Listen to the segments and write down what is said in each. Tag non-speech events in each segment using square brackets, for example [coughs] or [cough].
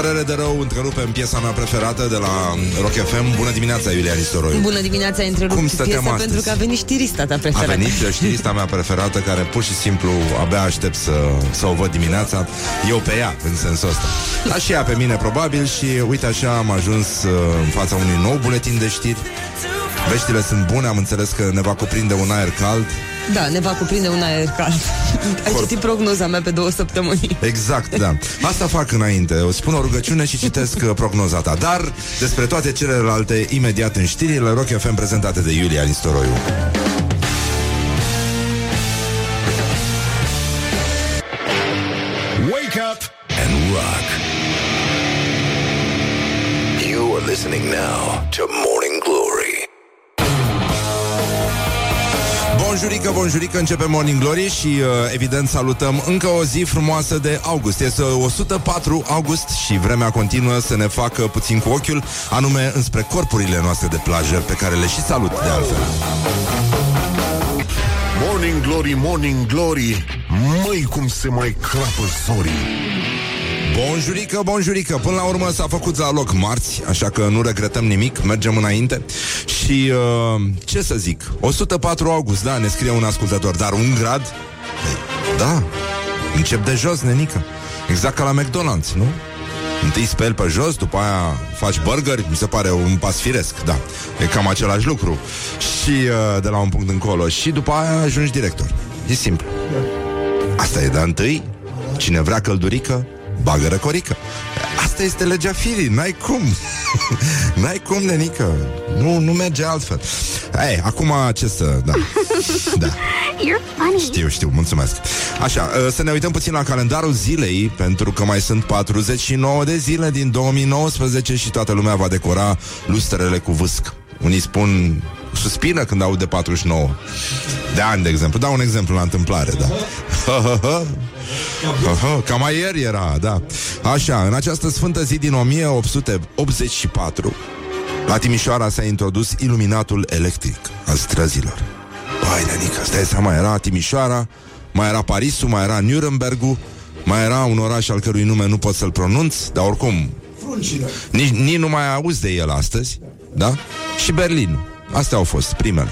părere de rău, întrerupem piesa mea preferată de la Rock FM. Bună dimineața, Iulia Nistoroiu. Bună dimineața, întrerupt Cum stăteam piesa astăzi? pentru că a venit știrista ta A preferată. venit știrista mea preferată Care pur și simplu abia aștept să, să o văd dimineața Eu pe ea, în sensul ăsta Dar și ea pe mine probabil Și uite așa am ajuns uh, în fața unui nou buletin de știri Veștile sunt bune, am înțeles că ne va cuprinde un aer cald Da, ne va cuprinde un aer cald. Ai Corp. citit prognoza mea pe două săptămâni. Exact, da Asta fac înainte, o spun o rugăciune și citesc uh, prognoza ta Dar despre toate celelalte imediat în știrile Rock FM prezentate de Iulia Nistoroiu Wake up and rock. You are listening now to Morning Bonjurică, bonjurică, începe Morning Glory și uh, evident salutăm încă o zi frumoasă de august. Este 104 august și vremea continuă să ne facă puțin cu ochiul, anume înspre corpurile noastre de plajă, pe care le și salut de altfel. Morning Glory, Morning Glory, măi cum se mai crapă zorii. Bonjurică, bonjurică, până la urmă s-a făcut la loc marți, așa că nu regretăm nimic, mergem înainte. Și uh, ce să zic, 104 august, da, ne scrie un ascultător, dar un grad? Păi, da, încep de jos, nenică. Exact ca la McDonald's, nu? Întâi speli pe jos, după aia faci burger, mi se pare un pas firesc, da. E cam același lucru. Și uh, de la un punct încolo. Și după aia ajungi director. E simplu. Asta e, dar întâi, cine vrea căldurică, bagă răcorică. Asta este legea firii, n-ai cum. [laughs] n-ai cum, nenică. Nu, nu merge altfel. Ei, acum ce să... Da. [laughs] da. You're funny. Știu, știu, mulțumesc. Așa, uh, să ne uităm puțin la calendarul zilei, pentru că mai sunt 49 de zile din 2019 și toată lumea va decora lustrele cu vâsc. Unii spun suspină când aud de 49. De ani, de exemplu. Dau un exemplu la întâmplare, da. [laughs] Aha, cam mai ieri era, da. Așa, în această sfântă zi din 1884, la Timișoara s-a introdus iluminatul electric al străzilor. Băi, nenică, stai seama, era Timișoara, mai era Parisul, mai era Nurembergul, mai era un oraș al cărui nume nu pot să-l pronunț, dar oricum, nici, nici nu mai auzi de el astăzi, da? Și Berlinul. Astea au fost primele.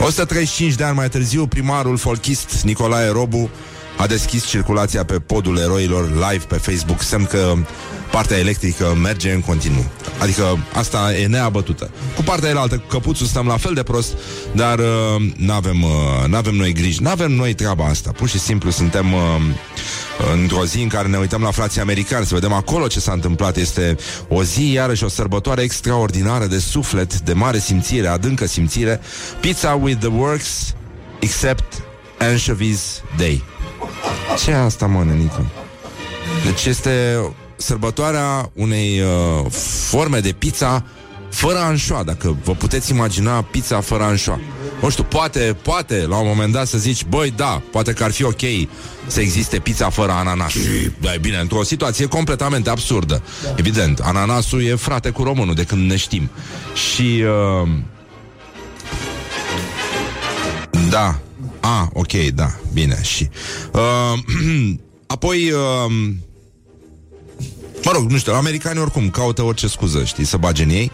135 de ani mai târziu, primarul folchist Nicolae Robu a deschis circulația pe podul eroilor live pe Facebook, semn că partea electrică merge în continuu. Adică asta e neabătută. Cu partea elaltă, cu căpuțul, stăm la fel de prost, dar uh, n-avem, uh, n-avem noi griji, n-avem noi treaba asta. Pur și simplu suntem uh, într-o zi în care ne uităm la frații americani să vedem acolo ce s-a întâmplat. Este o zi, iarăși, o sărbătoare extraordinară de suflet, de mare simțire, adâncă simțire. Pizza with the works, except anchovies day. Ce e asta, mă, nenică? Deci este sărbătoarea unei uh, forme de pizza fără anșoa, dacă vă puteți imagina pizza fără anșoa. Nu știu, poate, poate, la un moment dat să zici, băi, da, poate că ar fi ok să existe pizza fără ananas. Da, e bine, într-o situație completamente absurdă. Evident, ananasul e frate cu românul de când ne știm. Și... Uh, da. A, ok, da, bine, și... Uh, [clears throat] apoi... Uh, Mă rog, nu știu, americanii oricum caută orice scuză, știi, să bage în ei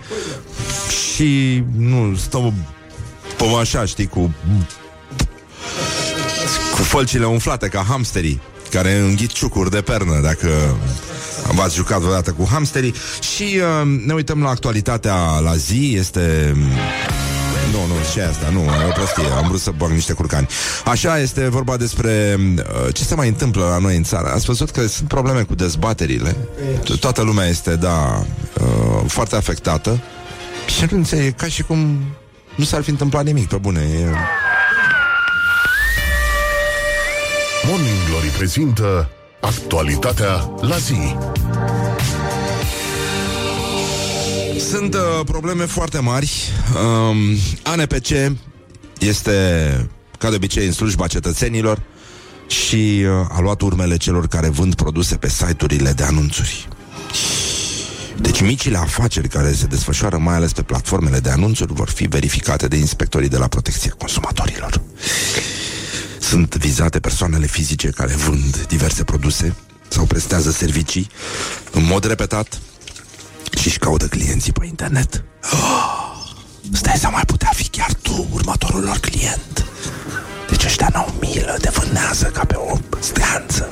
Și nu, stau pe așa, știi, cu cu fălcile umflate ca hamsterii care înghit ciucuri de pernă, dacă v-ați jucat vreodată cu hamsterii. Și uh, ne uităm la actualitatea la zi, este... Nu, nu, și asta, nu, e o prostie, am vrut să bag niște curcani. Așa este vorba despre uh, ce se mai întâmplă la noi în țară. Ați văzut că sunt probleme cu dezbaterile. To- Toată lumea este, da, uh, foarte afectată. Și nu înțeleg, e ca și cum nu s-ar fi întâmplat nimic, pe bune. E... Morning Glory prezintă actualitatea la zi. Sunt uh, probleme foarte mari. Um, ANPC este, ca de obicei, în slujba cetățenilor și uh, a luat urmele celor care vând produse pe site-urile de anunțuri. Deci micile afaceri care se desfășoară mai ales pe platformele de anunțuri vor fi verificate de inspectorii de la protecția consumatorilor. Sunt vizate persoanele fizice care vând diverse produse sau prestează servicii în mod repetat și își caută clienții pe internet. Oh, stai să mai putea fi chiar tu următorul lor client. Deci ăștia n-au milă, te vânează ca pe o stranță.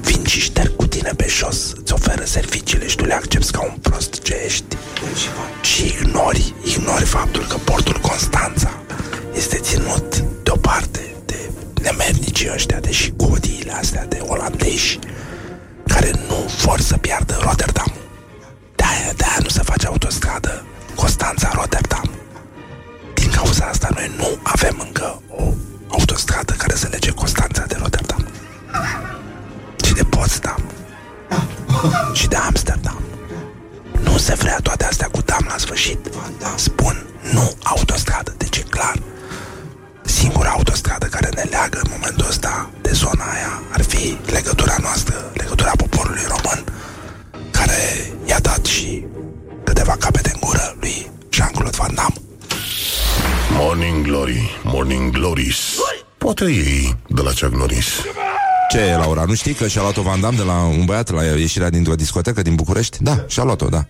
Vin și șterg cu tine pe jos, îți oferă serviciile și tu le accepti ca un prost ce ești. Și ignori, ignori faptul că portul Constanța este ținut deoparte de nemernicii ăștia, de și codiile astea de olandezi care nu vor să piardă Rotterdam. De-aia, de-aia nu se face autostradă Constanța-Rotterdam. Din cauza asta noi nu avem încă o autostradă care să lege Constanța de Rotterdam. Și de Potsdam. și de Amsterdam. Nu se vrea toate astea cu dam la sfârșit. Spun, nu autostradă, deci e clar. Singura autostradă care ne leagă în momentul ăsta de zona aia ar fi legătura noastră, legătura poporului român, care i-a dat și câteva capete în gură lui Jean-Claude Van Damme. Morning Glory, Morning Glories Poate ei de la Chuck Norris Ce e, Laura? Nu știi că și-a luat-o Van Damme de la un băiat la ieșirea dintr-o discotecă din București? Da, și-a luat-o, da.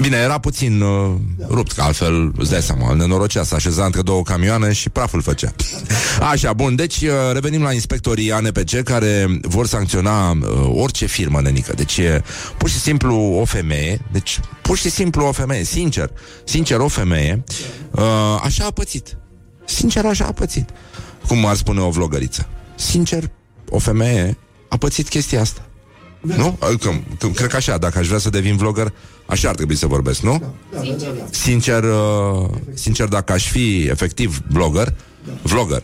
Bine, era puțin uh, rupt, că altfel, îți dai seama, nenorocea, s-a așezat între două camioane și praful făcea. Așa, bun, deci uh, revenim la inspectorii ANPC care vor sancționa uh, orice firmă nenică. Deci e pur și simplu o femeie, deci pur și simplu o femeie, sincer, sincer o femeie, uh, așa a pățit. Sincer, așa a pățit. Cum ar spune o vlogăriță. Sincer, o femeie a pățit chestia asta. Da. Nu? Că, că, cred că așa, dacă aș vrea să devin vlogger, așa ar trebui să vorbesc, nu? Da, da, da, da. Sincer, uh, sincer, dacă aș fi efectiv blogger, Da. vlogger,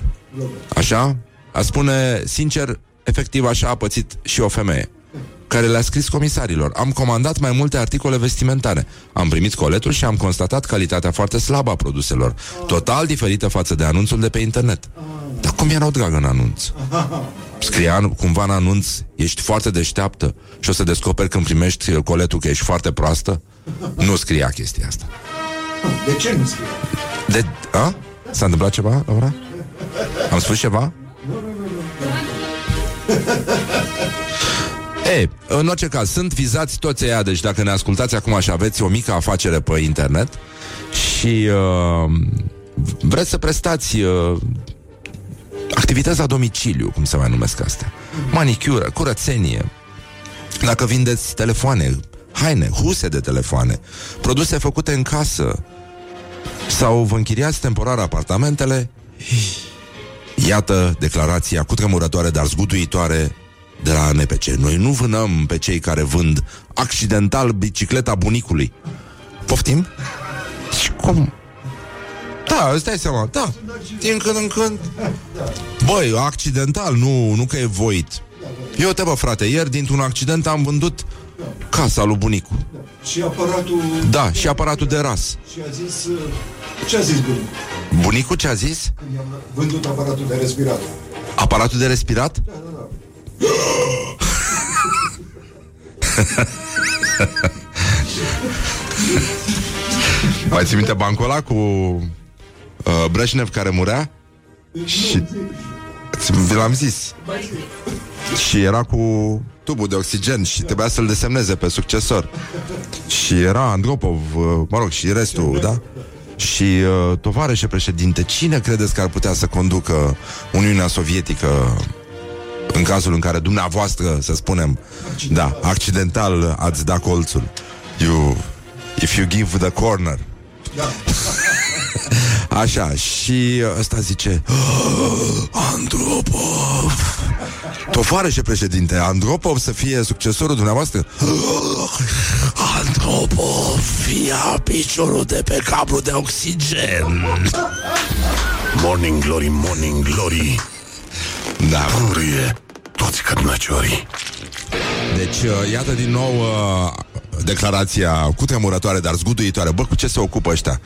așa, aș spune, sincer, efectiv așa a pățit și o femeie care le-a scris comisarilor. Am comandat mai multe articole vestimentare. Am primit coletul și am constatat calitatea foarte slabă a produselor, total diferită față de anunțul de pe internet. Dar cum erau dragă în anunț? [laughs] Scria în- cumva în anunț, ești foarte deșteaptă și o să descoperi când primești coletul că ești foarte proastă? Nu scria chestia asta. De ce nu scrie? De... A? S-a întâmplat ceva, Laura? Am spus ceva? [laughs] E, în orice caz, sunt vizați toți ăia, deci dacă ne ascultați acum și aveți o mică afacere pe internet și uh, vreți să prestați uh, activități la domiciliu, cum se mai numesc astea, manicură, curățenie, dacă vindeți telefoane, haine, huse de telefoane, produse făcute în casă, sau vă închiriați temporar apartamentele, iată declarația cutremurătoare, dar zguduitoare de la NPC. Noi nu vânăm pe cei care vând accidental bicicleta bunicului. Poftim? Și cum? Da, îți dai seama, da. Din când în când. Băi, accidental, nu, nu că e voit. Eu te bă, frate, ieri dintr-un accident am vândut casa lui bunicu. Și aparatul... Da, și aparatul de ras. Și a zis... uh, Ce a zis bunicul? Bunicul ce a zis? Când i-am vândut aparatul de respirator. Aparatul de respirat? [laughs] Mai ții minte bancul ăla cu uh, Breșnev care murea? Și ți- vi l-am zis. Și era cu tubul de oxigen și trebuia să-l desemneze pe succesor. Și era Andropov, uh, mă rog, și restul, da? Și uh, tovarășe președinte, cine credeți că ar putea să conducă Uniunea Sovietică în cazul în care dumneavoastră, să spunem, da, accidental ați dat colțul. You, if you give the corner. [laughs] Așa, și ăsta zice Andropov. Tovarășe președinte Andropov să fie succesorul dumneavoastră? [laughs] Andropov ia piciorul de pe cablu de oxigen. Morning Glory, Morning Glory. Da, Purie toți cărnăciorii Deci, uh, iată din nou uh, declarația cutremurătoare, dar zguduitoare. Bă, cu ce se ocupă ăștia?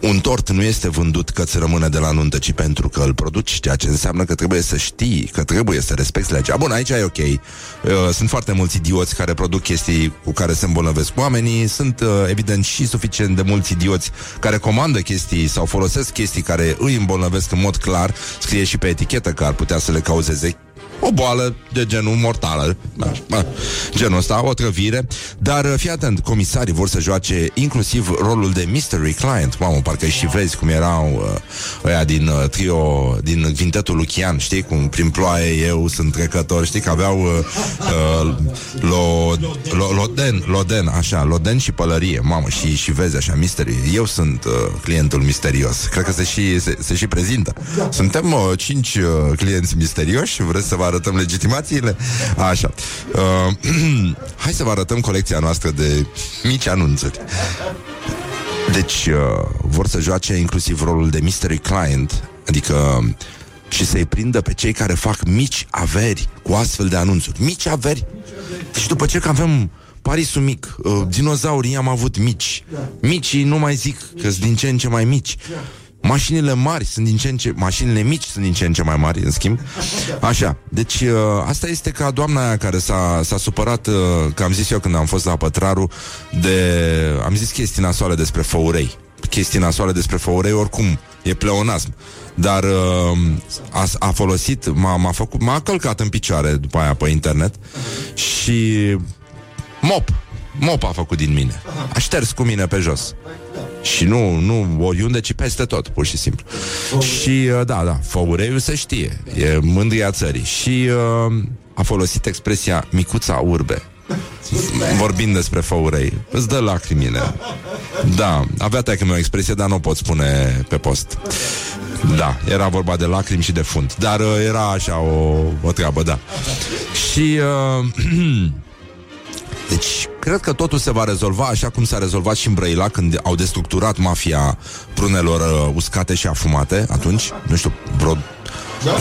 Un tort nu este vândut că ți rămâne de la nuntă, ci pentru că îl produci, ceea ce înseamnă că trebuie să știi, că trebuie să respecti legea. Bun, aici e ok. Uh, sunt foarte mulți idioți care produc chestii cu care se îmbolnăvesc oamenii. Sunt, uh, evident, și suficient de mulți idioți care comandă chestii sau folosesc chestii care îi îmbolnăvesc în mod clar. Scrie și pe etichetă că ar putea să le cauzeze o boală de genul mortală, da, da, genul ăsta, o trăvire. Dar uh, fii atent, comisarii vor să joace inclusiv rolul de mystery client. Mamă, parcă și vezi cum erau uh, ăia din uh, trio, din vintetul Lucian, știi? Cum prin ploaie eu sunt trecător, știi? Că aveau uh, uh, lo, lo, Loden, Loden, așa, Loden și pălărie, mamă, și, și vezi așa, mystery. Eu sunt uh, clientul misterios. Cred că se și, se, se și prezintă. Suntem uh, cinci uh, clienți misterioși, vreți să vă arătăm legitimațiile? Așa. Uh, [clears throat] hai să vă arătăm colecția noastră de mici anunțuri. Deci, uh, vor să joace inclusiv rolul de mystery client, adică și să-i prindă pe cei care fac mici averi cu astfel de anunțuri. Mici averi. Deci după ce că avem Parisul mic, uh, dinozaurii am avut mici. Micii nu mai zic că sunt din ce în ce mai mici. Mașinile mari sunt din ce în ce... Mașinile mici sunt din ce în ce mai mari, în schimb. Așa. Deci, uh, asta este ca doamna aia care s-a, s-a supărat, uh, că am zis eu când am fost la Pătraru, de... Am zis chestii nasoale despre făurei. Chestii nasoale despre făurei, oricum, e pleonasm. Dar uh, a, a folosit, m-a, m-a, făcut, m-a călcat în picioare după aia pe internet și mop, mop a făcut din mine. A șters cu mine pe jos. Și nu, nu oriunde, ci peste tot, pur și simplu. Și, uh, da, da, făureiul se știe, e mândria țării. Și uh, a folosit expresia micuța urbe. Vorbind despre făurei Îți dă lacrimile Da, avea teacă o expresie, dar nu o pot spune pe post Da, era vorba de lacrimi și de fund Dar uh, era așa o, o treabă, da Și uh, [clears throat] Deci, cred că totul se va rezolva așa cum s-a rezolvat și în Brăila când au destructurat mafia prunelor uh, uscate și afumate atunci, nu știu, vreo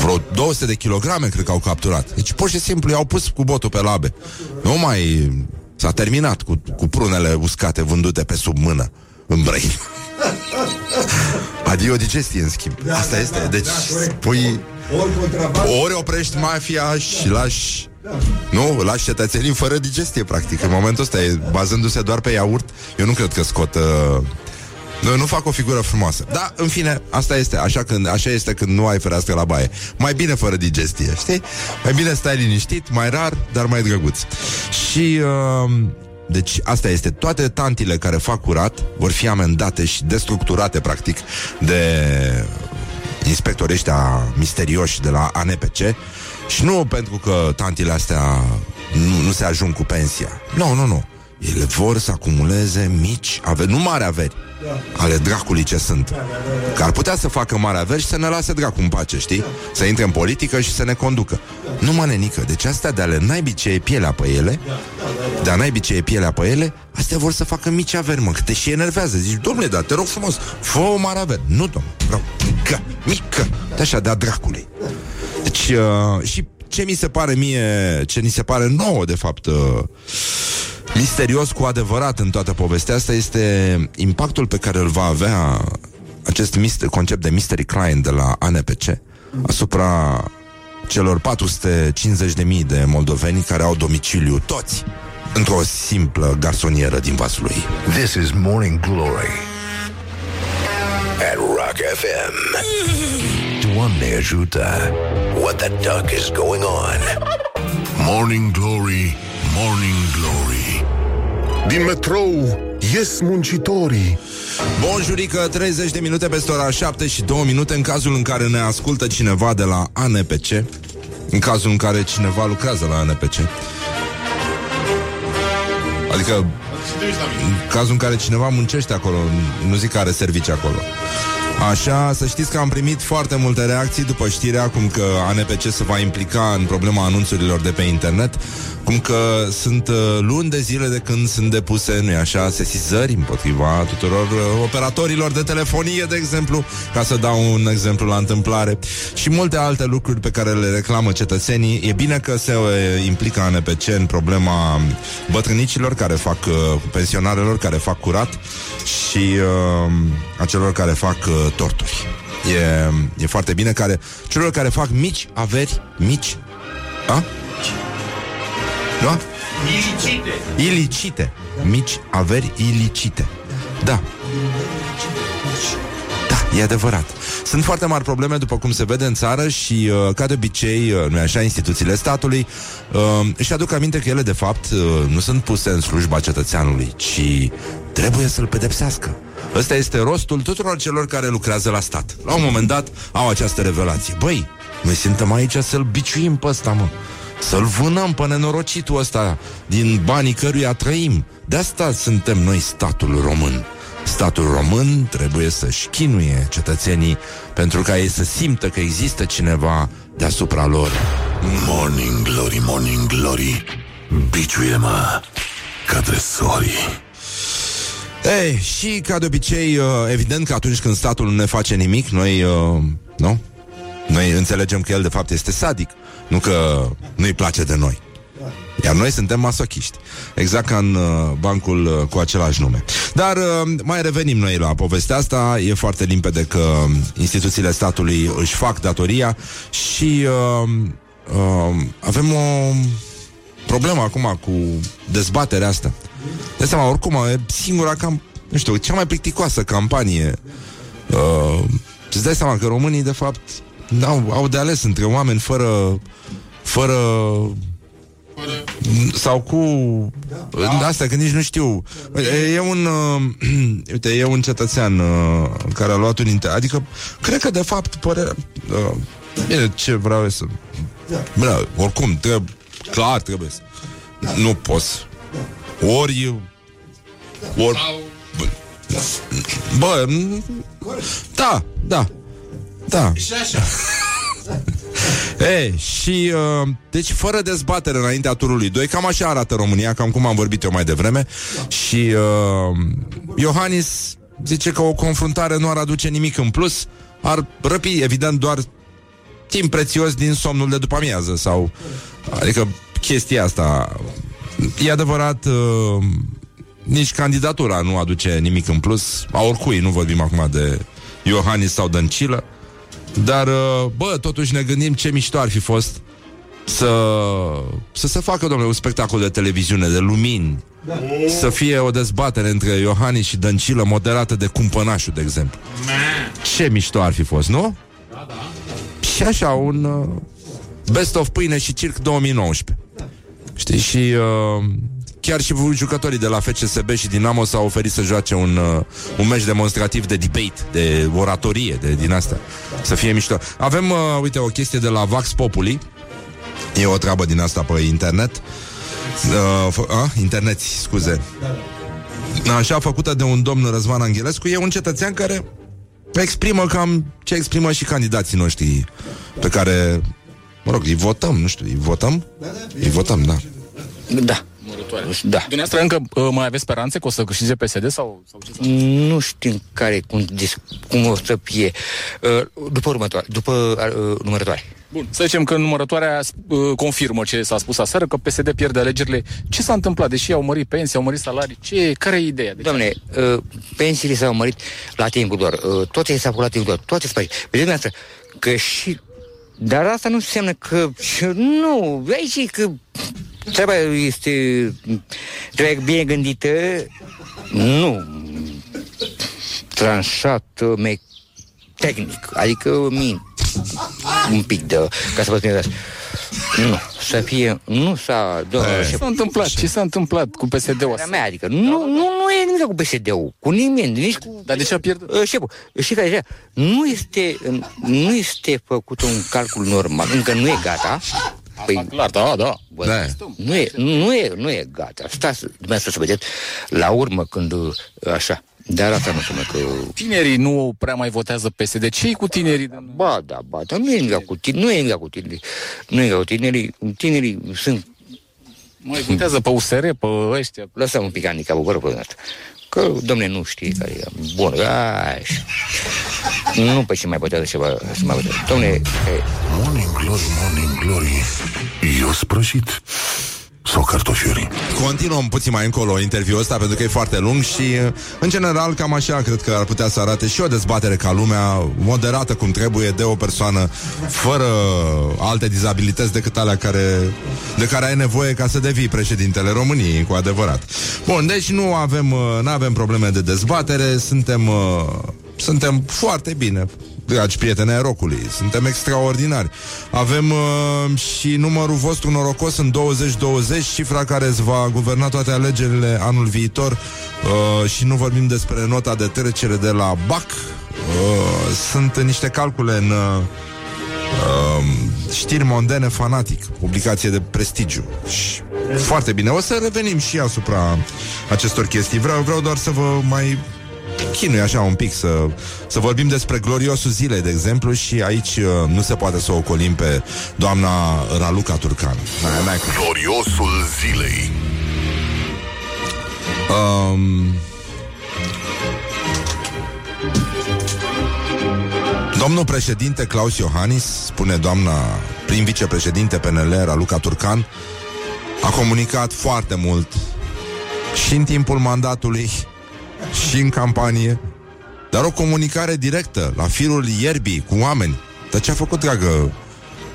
Vreo 200 de kilograme cred că au capturat. Deci pur și simplu i-au pus cu botul pe labe. Nu mai s-a terminat cu, cu prunele uscate vândute pe sub mână în Brăila. [laughs] Adio digestie, în schimb. Asta este. Deci pui... Ori contraband, Ori oprești mafia și lași nu, lași cetățenii fără digestie, practic. În momentul ăsta, e, bazându-se doar pe iaurt, eu nu cred că scot... Uh, nu, nu fac o figură frumoasă. Da, în fine, asta este. Așa, când, așa este când nu ai fereastră la baie. Mai bine fără digestie, știi? Mai bine stai liniștit, mai rar, dar mai drăguț. Și... Uh, deci asta este. Toate tantile care fac curat vor fi amendate și destructurate, practic, de inspectorii misterioși de la ANPC și nu pentru că tantile astea nu, nu se ajung cu pensia. Nu, nu, nu. Ele vor să acumuleze mici averi, nu mari averi, ale dracului ce sunt. Că ar putea să facă mari averi și să ne lase dracu în pace, știi? Să intre în politică și să ne conducă. Nu mă nenică. Deci astea de ale naibii ce e pielea pe ele, de a naibii ce e pielea pe ele, astea vor să facă mici averi, mă, că te și enervează. Zici, domnule, dar te rog frumos, fă o mare averi. Nu, domnule, vreau mică, mică, de așa, de-a dracului. Deci, uh, și ce mi se pare mie, ce mi se pare nouă, de fapt, uh, misterios cu adevărat în toată povestea asta este impactul pe care îl va avea acest mister, concept de mystery client de la ANPC asupra celor 450.000 de moldoveni care au domiciliu toți într-o simplă garsonieră din Vaslui. This is Morning Glory at Rock FM. [laughs] Doamne ajută! What the duck is going on? Morning Glory, Morning Glory. Din metrou ies muncitorii. Bonjurică, 30 de minute peste ora 7 și 2 minute în cazul în care ne ascultă cineva de la ANPC, în cazul în care cineva lucrează la ANPC. Adică în cazul în care cineva muncește acolo, nu zic că are servicii acolo. Așa, să știți că am primit foarte multe reacții după știrea cum că ANPC se va implica în problema anunțurilor de pe internet, cum că sunt uh, luni de zile de când sunt depuse, nu așa, sesizări împotriva tuturor uh, operatorilor de telefonie, de exemplu, ca să dau un exemplu la întâmplare, și multe alte lucruri pe care le reclamă cetățenii. E bine că se uh, implică ANPC în problema bătrânicilor care fac, uh, pensionarelor care fac curat și uh, a celor care fac uh, torturi. E, e foarte bine care, celor care fac mici averi, mici, a? Da? Ilicite. Ilicite. Mici averi ilicite. Da. Da, e adevărat. Sunt foarte mari probleme, după cum se vede în țară și, uh, ca de obicei, uh, nu așa, instituțiile statului uh, își aduc aminte că ele, de fapt, uh, nu sunt puse în slujba cetățeanului, ci trebuie să-l pedepsească. Ăsta este rostul tuturor celor care lucrează la stat. La un moment dat au această revelație. Băi, noi suntem aici să-l biciuim pe ăsta, mă. Să-l vânăm pe nenorocitul ăsta din banii căruia trăim. De asta suntem noi statul român. Statul român trebuie să-și chinuie cetățenii pentru ca ei să simtă că există cineva deasupra lor. Morning Glory, Morning Glory Biciuie-mă ca tresorii Ei, și ca de obicei, uh, evident că atunci când statul nu ne face nimic, noi, uh, nu? Noi înțelegem că el de fapt este sadic, nu că nu-i place de noi. Iar noi suntem masochiști. Exact ca în uh, bancul uh, cu același nume. Dar uh, mai revenim noi la povestea asta. E foarte limpede că instituțiile statului își fac datoria și uh, uh, avem o problemă acum cu dezbaterea asta. De seama, oricum, e singura cam, nu știu, cea mai plicticoasă campanie. Uh, îți dai seama că românii, de fapt, au, au de ales între oameni fără fără sau cu da. asta, că nici nu știu. E, e un uh, [clears throat] uite, e un cetățean uh, care a luat un inter... adică, cred că de fapt părerea uh, bine, ce vreau eu să bine, oricum, trebuie, clar trebuie să nu poți. Ori ori bă, da, da da. Și așa. Ei, și uh, deci fără dezbatere înaintea turului 2, cam așa arată România, cam cum am vorbit eu mai devreme. Și uh, Iohannis zice că o confruntare nu ar aduce nimic în plus, ar răpi, evident, doar timp prețios din somnul de după amiază sau adică chestia asta e adevărat uh, nici candidatura nu aduce nimic în plus a oricui, nu vorbim acum de Iohannis sau Dăncilă dar, uh, bă, totuși ne gândim ce mișto ar fi fost să, să se facă, domnule, un spectacol de televiziune, de lumini, da. să fie o dezbatere între Iohannis și Dăncilă moderată de Cumpănașul, de exemplu. Ce mișto ar fi fost, nu? Da, da. Și așa, un uh, Best of Pâine și Circ 2019. Știi, și uh, chiar și jucătorii de la FCSB și Dinamo s-au oferit să joace un, uh, un meci demonstrativ de debate, de oratorie, de din asta. Să fie mișto. Avem, uh, uite, o chestie de la Vax Populi. E o treabă din asta pe internet. Uh, f- a? Internet, scuze. Așa, făcută de un domn Răzvan Anghelescu. E un cetățean care exprimă cam ce exprimă și candidații noștri pe care, mă rog, îi votăm, nu știu, îi votăm? Îi votăm, da. Da. Următoare. Da. Dumneavoastră încă uh, mai aveți speranțe că o să câștige PSD sau, sau ce? Nu știm care, cum, dis, cum o să fie. Uh, după următoare, după uh, numărătoare. Bun, să zicem că numărătoarea uh, confirmă ce s-a spus aseară, că PSD pierde alegerile. Ce s-a întâmplat? Deși au mărit pensii, au mărit salarii, ce, care e ideea? Deci, Doamne, uh, pensiile s-au mărit la timpul doar. Uh, toate s-au făcut la timpul doar. Toate s-au Vedeți dumneavoastră că și... Dar asta nu înseamnă că... [laughs] Nu, aici e că treaba este treaba bine gândită, nu tranșat me, tehnic, adică min un pic de, ca să vă spun nu, să fie, nu s-a... ce s-a întâmplat? Ce s-a întâmplat cu PSD-ul ăsta? mea, adică nu, nu, nu e nimic cu PSD-ul, cu nimeni, nici cu... Dar de ce a pierdut? Uh, șeful, și care așa, nu este, nu este făcut un calcul normal, încă nu e gata, Păi, clar, da, da. Bă, da. Nu, e, nu, e, nu e gata. Stați dumneavoastră să vedeți la urmă când așa, Dar asta nu înseamnă că... Tinerii nu prea mai votează PSD. ce cu tinerii? domnule? Ba, da, ba, dar nu e nimic cu tinerii, nu e nimic cu tinerii. Nu e nimic cu tinerii, tinerii sunt... Mai votează pe USR, pe ăștia. Lăsăm un pic handicapul, vă rog, pe asta. Că, domne, nu știe care e. Bun, așa. Nu pe ce mai votează ceva să mai votează. Domne, e, Morning Glory, Morning Glory Eu sprășit Sau cartofiuri Continuăm puțin mai încolo interviul ăsta pentru că e foarte lung și în general cam așa cred că ar putea să arate și o dezbatere ca lumea moderată cum trebuie de o persoană fără alte dizabilități decât alea care, de care ai nevoie ca să devii președintele României cu adevărat. Bun, deci nu avem, nu avem probleme de dezbatere, suntem, uh, suntem foarte bine dragi prieteni ai rocului, suntem extraordinari. Avem uh, și numărul vostru norocos în 2020, cifra care îți va guverna toate alegerile anul viitor uh, și nu vorbim despre nota de trecere de la BAC. Uh, sunt niște calcule în uh, uh, știri mondene fanatic, publicație de prestigiu. Și foarte bine. O să revenim și asupra acestor chestii. Vreau, vreau doar să vă mai chinui așa un pic să, să vorbim despre gloriosul zilei, de exemplu, și aici uh, nu se poate să o colim pe doamna Raluca Turcan. N-ai, n-ai cum. Gloriosul zilei Um, Domnul președinte Claus Iohannis, spune doamna prim vicepreședinte PNL Raluca Turcan, a comunicat foarte mult și în timpul mandatului și în campanie, dar o comunicare directă, la firul ierbii, cu oameni. Dar ce a făcut, dragă?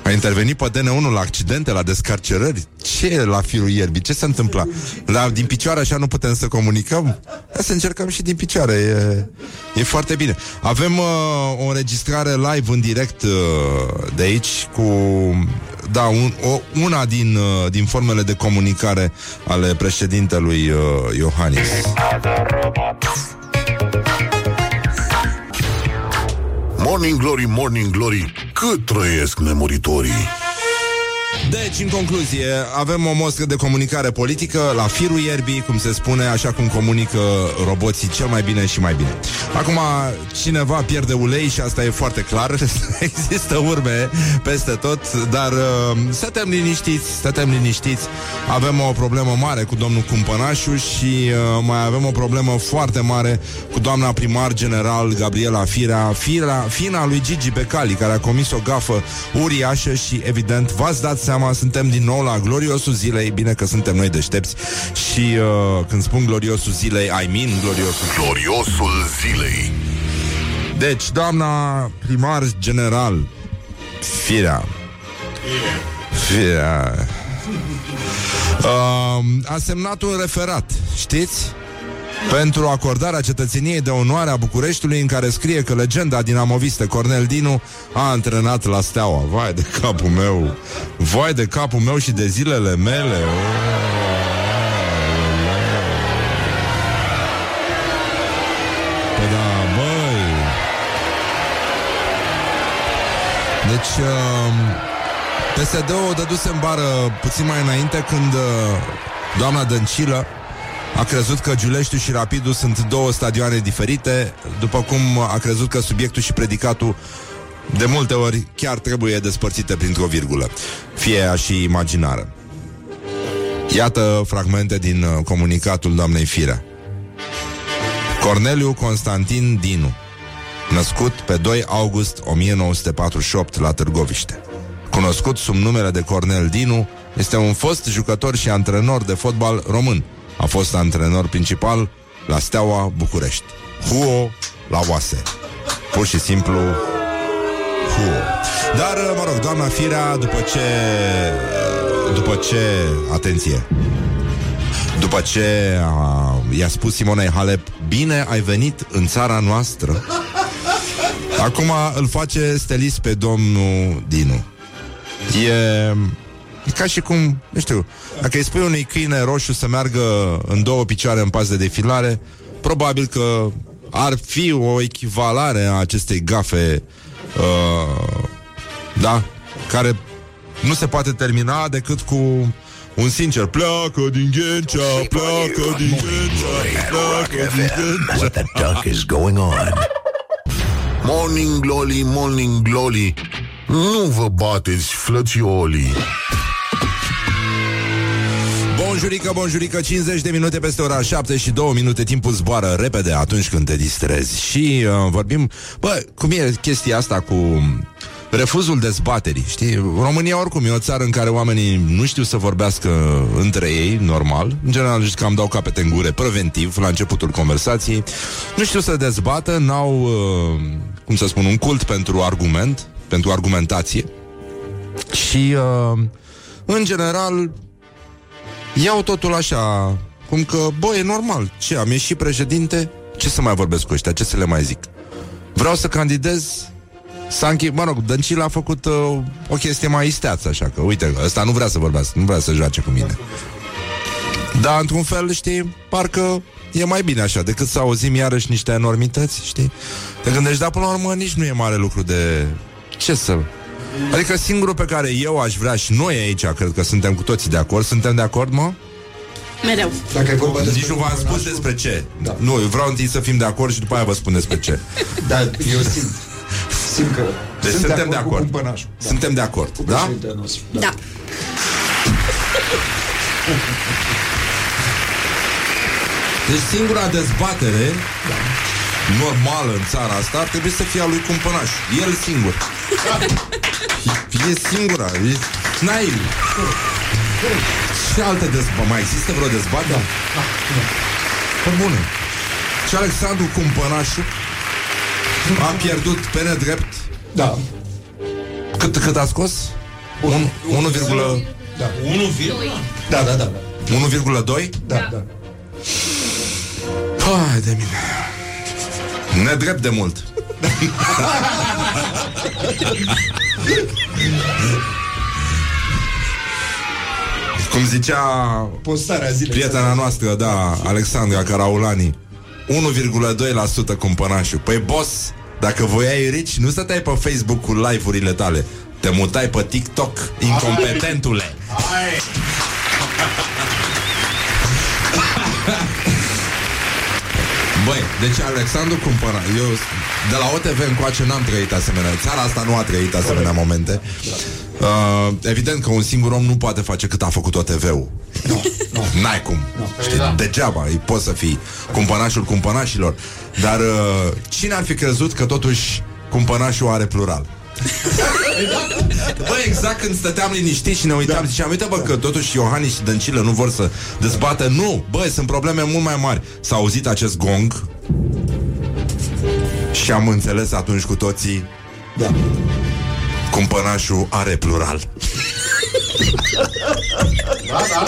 A intervenit pe DN1 la accidente, la descarcerări? Ce e la firul ierbii? Ce se întâmplă? La, din picioare așa nu putem să comunicăm? Hai să încercăm și din picioare. E, e foarte bine. Avem uh, o înregistrare live în direct uh, de aici cu da, un, o, una din, uh, din formele de comunicare ale președintelui uh, Iohannis. Morning Glory, Morning Glory Cât trăiesc nemuritorii Deci, în concluzie, avem o mostră de comunicare politică la firul ierbii, cum se spune, așa cum comunică roboții cel mai bine și mai bine. Acum, cineva pierde ulei și asta e foarte clar, [laughs] există urme peste tot, dar uh, stătem liniștiți, stătem liniștiți. Avem o problemă mare cu domnul Cumpănașu și uh, mai avem o problemă foarte mare cu doamna primar general Gabriela Firea, Firea fina lui Gigi Becali, care a comis o gafă uriașă și, evident, v-ați dat seama, suntem din nou la gloriosul zilei, bine că suntem noi deștepți. Și uh, când spun gloriosul zilei, I mean gloriosul Gloriosul zilei. Deci, doamna primar general Firea. Firea uh, A semnat un referat, știți? Pentru acordarea cetățeniei de onoare a Bucureștiului în care scrie că legenda dinamoviste Cornel Dinu a antrenat la Steaua. Vai de capul meu! Vai de capul meu și de zilele mele! Păi da, băi! Deci, uh, PSD-ul dăduse în bară puțin mai înainte când uh, doamna Dăncilă a crezut că Giuleștiu și Rapidul sunt două stadioane diferite, după cum a crezut că subiectul și predicatul de multe ori chiar trebuie despărțite printr-o virgulă, fie ea și imaginară. Iată fragmente din uh, comunicatul doamnei Firea. Corneliu Constantin Dinu Născut pe 2 august 1948 la Târgoviște Cunoscut sub numele de Cornel Dinu Este un fost jucător și antrenor de fotbal român A fost antrenor principal la Steaua București. Huo la oase. Pur și simplu Huo. Dar, mă rog, doamna Firea După ce După ce, atenție. După ce a, i-a spus Simonei Halep Bine ai venit în țara noastră. Acum îl face stelist pe domnul Dinu. E, e ca și cum, nu știu Dacă îi spui unui câine roșu să meargă În două picioare în pas de defilare Probabil că ar fi o echivalare a acestei gafe uh, Da Care nu se poate termina decât cu Un sincer, pleacă din Ghencea, pleacă din Ghencea, pleacă din Ghencea. What the duck is going on? Morning glory, morning glory Nu vă bateți, flățiolii Bonjurică, bonjurică, 50 de minute peste ora 7 și 2 minute. Timpul zboară repede atunci când te distrezi. Și uh, vorbim, bă, cum e chestia asta cu refuzul dezbaterii, știi? România oricum e o țară în care oamenii nu știu să vorbească între ei, normal. În general zici că am dau capete în gure preventiv la începutul conversației. Nu știu să dezbată, n-au, uh, cum să spun, un cult pentru argument, pentru argumentație. Și, uh, în general, iau totul așa, cum că, bă, e normal, ce, am ieșit președinte, ce să mai vorbesc cu ăștia, ce să le mai zic? Vreau să candidez, s-a închis, mă rog, Dăncilă a făcut uh, o chestie mai isteață, așa că, uite, ăsta nu vrea să vorbească, nu vrea să joace cu mine. Dar, într-un fel, știi, parcă e mai bine așa, decât să auzim iarăși niște enormități, știi? Te gândești, dar până la urmă nici nu e mare lucru de... Ce să... Adică singurul pe care eu aș vrea și noi aici, cred că suntem cu toții de acord, suntem de acord, mă? Mereu. Dacă e vorba despre... Nici nu v-am spus despre ce. Da. Nu, eu vreau întâi să fim de acord și după aia vă spun despre ce. [laughs] Da, eu simt. Simt că Deci sunt suntem de cu acord. cumpănașul. Da. Suntem de acord, Cu da? președintele nostru. Da. Deci singura dezbatere normală în țara asta ar trebui să fie a lui Cumpănaș. El singur. E singura. E... N-ai... Și alte dezbatere. Mai există vreo dezbatere? Da. Pe bune. Și Alexandru Cumpănașu a pierdut pe nedrept Da. cât, cât a scos? Un- 1,2? Da. Da, da, da. Da, 1,2? da. da. Hai de mine Nedrept de mult. Cum zicea Postarea zilei. prietena noastră, da, Alexandra Caraulani 1,2% cumpănașul. Păi boss, dacă voiai rici Nu stăteai pe Facebook cu live-urile tale. Te mutai pe TikTok Incompetentule Băi, deci Alexandru cumpăra Eu de la OTV încoace n-am trăit asemenea Țara asta nu a trăit asemenea momente. Uh, Evident că un singur om nu poate face cât a făcut OTV-ul Nu, nu. N-ai cum. Știi, degeaba, îi poți să fii cumpănașul cumpănașilor. Dar uh, cine ar fi crezut că totuși cumpănașul are plural? Bă, exact când stăteam liniștit și ne uitam da. Ziceam, uite bă, că totuși Iohannis și Dăncilă nu vor să dezbată Nu, băi, sunt probleme mult mai mari S-a auzit acest gong Și am înțeles atunci cu toții Da. Cumpănașul are plural [laughs] Da, da.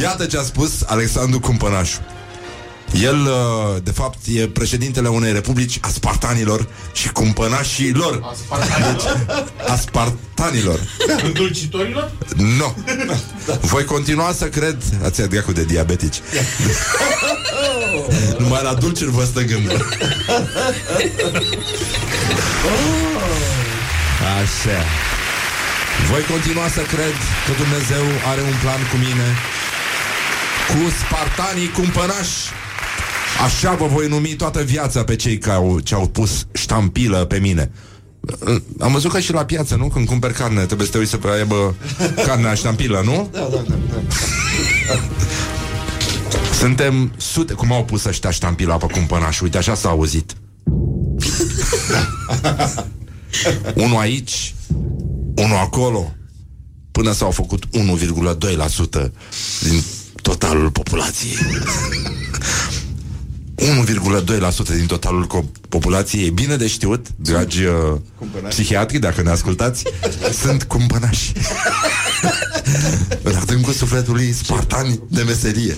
Iată ce a spus Alexandru Cumpănașu el, uh, de fapt, e președintele unei republici a spartanilor și cumpănașilor. Deci, a spartanilor. Îndulcitorilor? Nu. Voi continua să cred... Ați ia dracu de diabetici. [laughs] Numai la dulciuri vă stă gândul. Așa. Voi continua să cred că Dumnezeu are un plan cu mine Cu spartanii cumpănași Așa vă voi numi toată viața pe cei care au, ce au pus ștampilă pe mine am văzut că și la piață, nu? Când cumperi carne, trebuie să te uiți să aibă carnea ștampilă, nu? Da, da, da, da. Suntem sute... Cum au pus ăștia ștampila pe cumpănaș? Uite, așa s-a auzit. [laughs] unul aici, unul acolo, până s-au făcut 1,2% din totalul populației. [laughs] 1,2% din totalul co- populației. E bine de știut, dragi uh, psihiatri, dacă ne ascultați, sunt cumpănași. În adâncul sufletului spartani de meserie.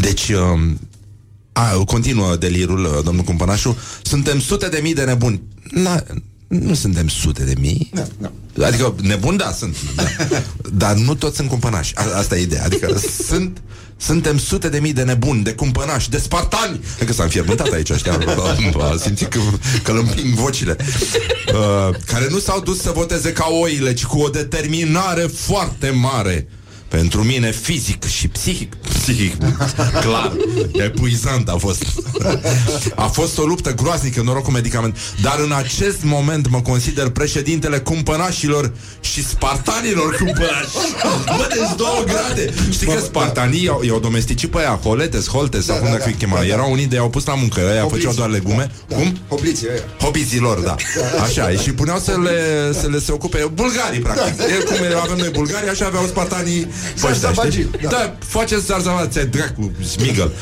Deci, um, a, continuă delirul, uh, domnul Cumpănașu. Suntem sute de mii de nebuni. Na, nu suntem sute de mii. Da, da. Adică nebun, da, sunt. Da. Dar nu toți sunt cumpănași. A, asta e ideea. Adică sunt, suntem sute de mii de nebuni, de cumpănași, de spartani. Că s-a înfierbântat aici ăștia. A simțit că, că îl împing vocile. Uh, care nu s-au dus să voteze ca oile, ci cu o determinare foarte mare. Pentru mine fizic și psihic Psihic, clar Epuizant a fost A fost o luptă groaznică, noroc cu medicament Dar în acest moment mă consider președintele cumpănașilor Și spartanilor cumpănași Bă, deci două grade Știi că spartanii i-au, i-au domesticit pe aia Holetes, Holtes, sau cum dacă îi chema Erau unii de i-au pus la muncă Aia Hopliți. făceau doar legume Da. Cum? Hopliții ăia. Hobiților, da. Așa, și puneau să le, să le se ocupe bulgarii, practic. Da. E cum avem noi bulgarii, așa aveau spartanii pe ăștia, Zarzavagii, știi? da. Da, faceți zarzava, ți dracu, smigăl.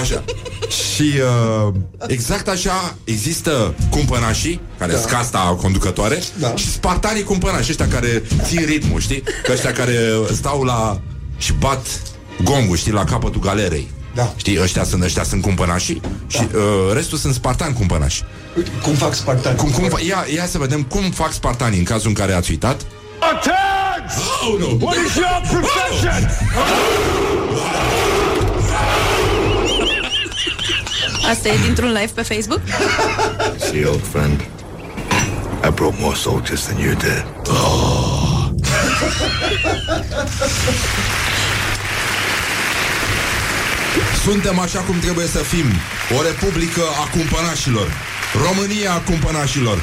Așa. Și uh, exact așa există cumpănașii, care Da. sunt casta conducătoare, Da. și spartanii cumpănași, ăștia care țin ritmul, știi? Că ăștia care stau la... și bat gongul, știi, la capătul galerei. Da. Știi, ăștia sunt, ăștia sunt cumpănașii și uh, restul sunt spartani cumpănași. Uite, Cum fac spartani? Cum, cum, fa- ia, ia să vedem cum fac spartanii în cazul în care ați uitat. Oh, no. What is your profession? Asta e dintr-un live pe Facebook? See, old friend, I brought more soldiers than you did. Suntem așa cum trebuie să fim. O republică a cumpănașilor. România a cumpănașilor.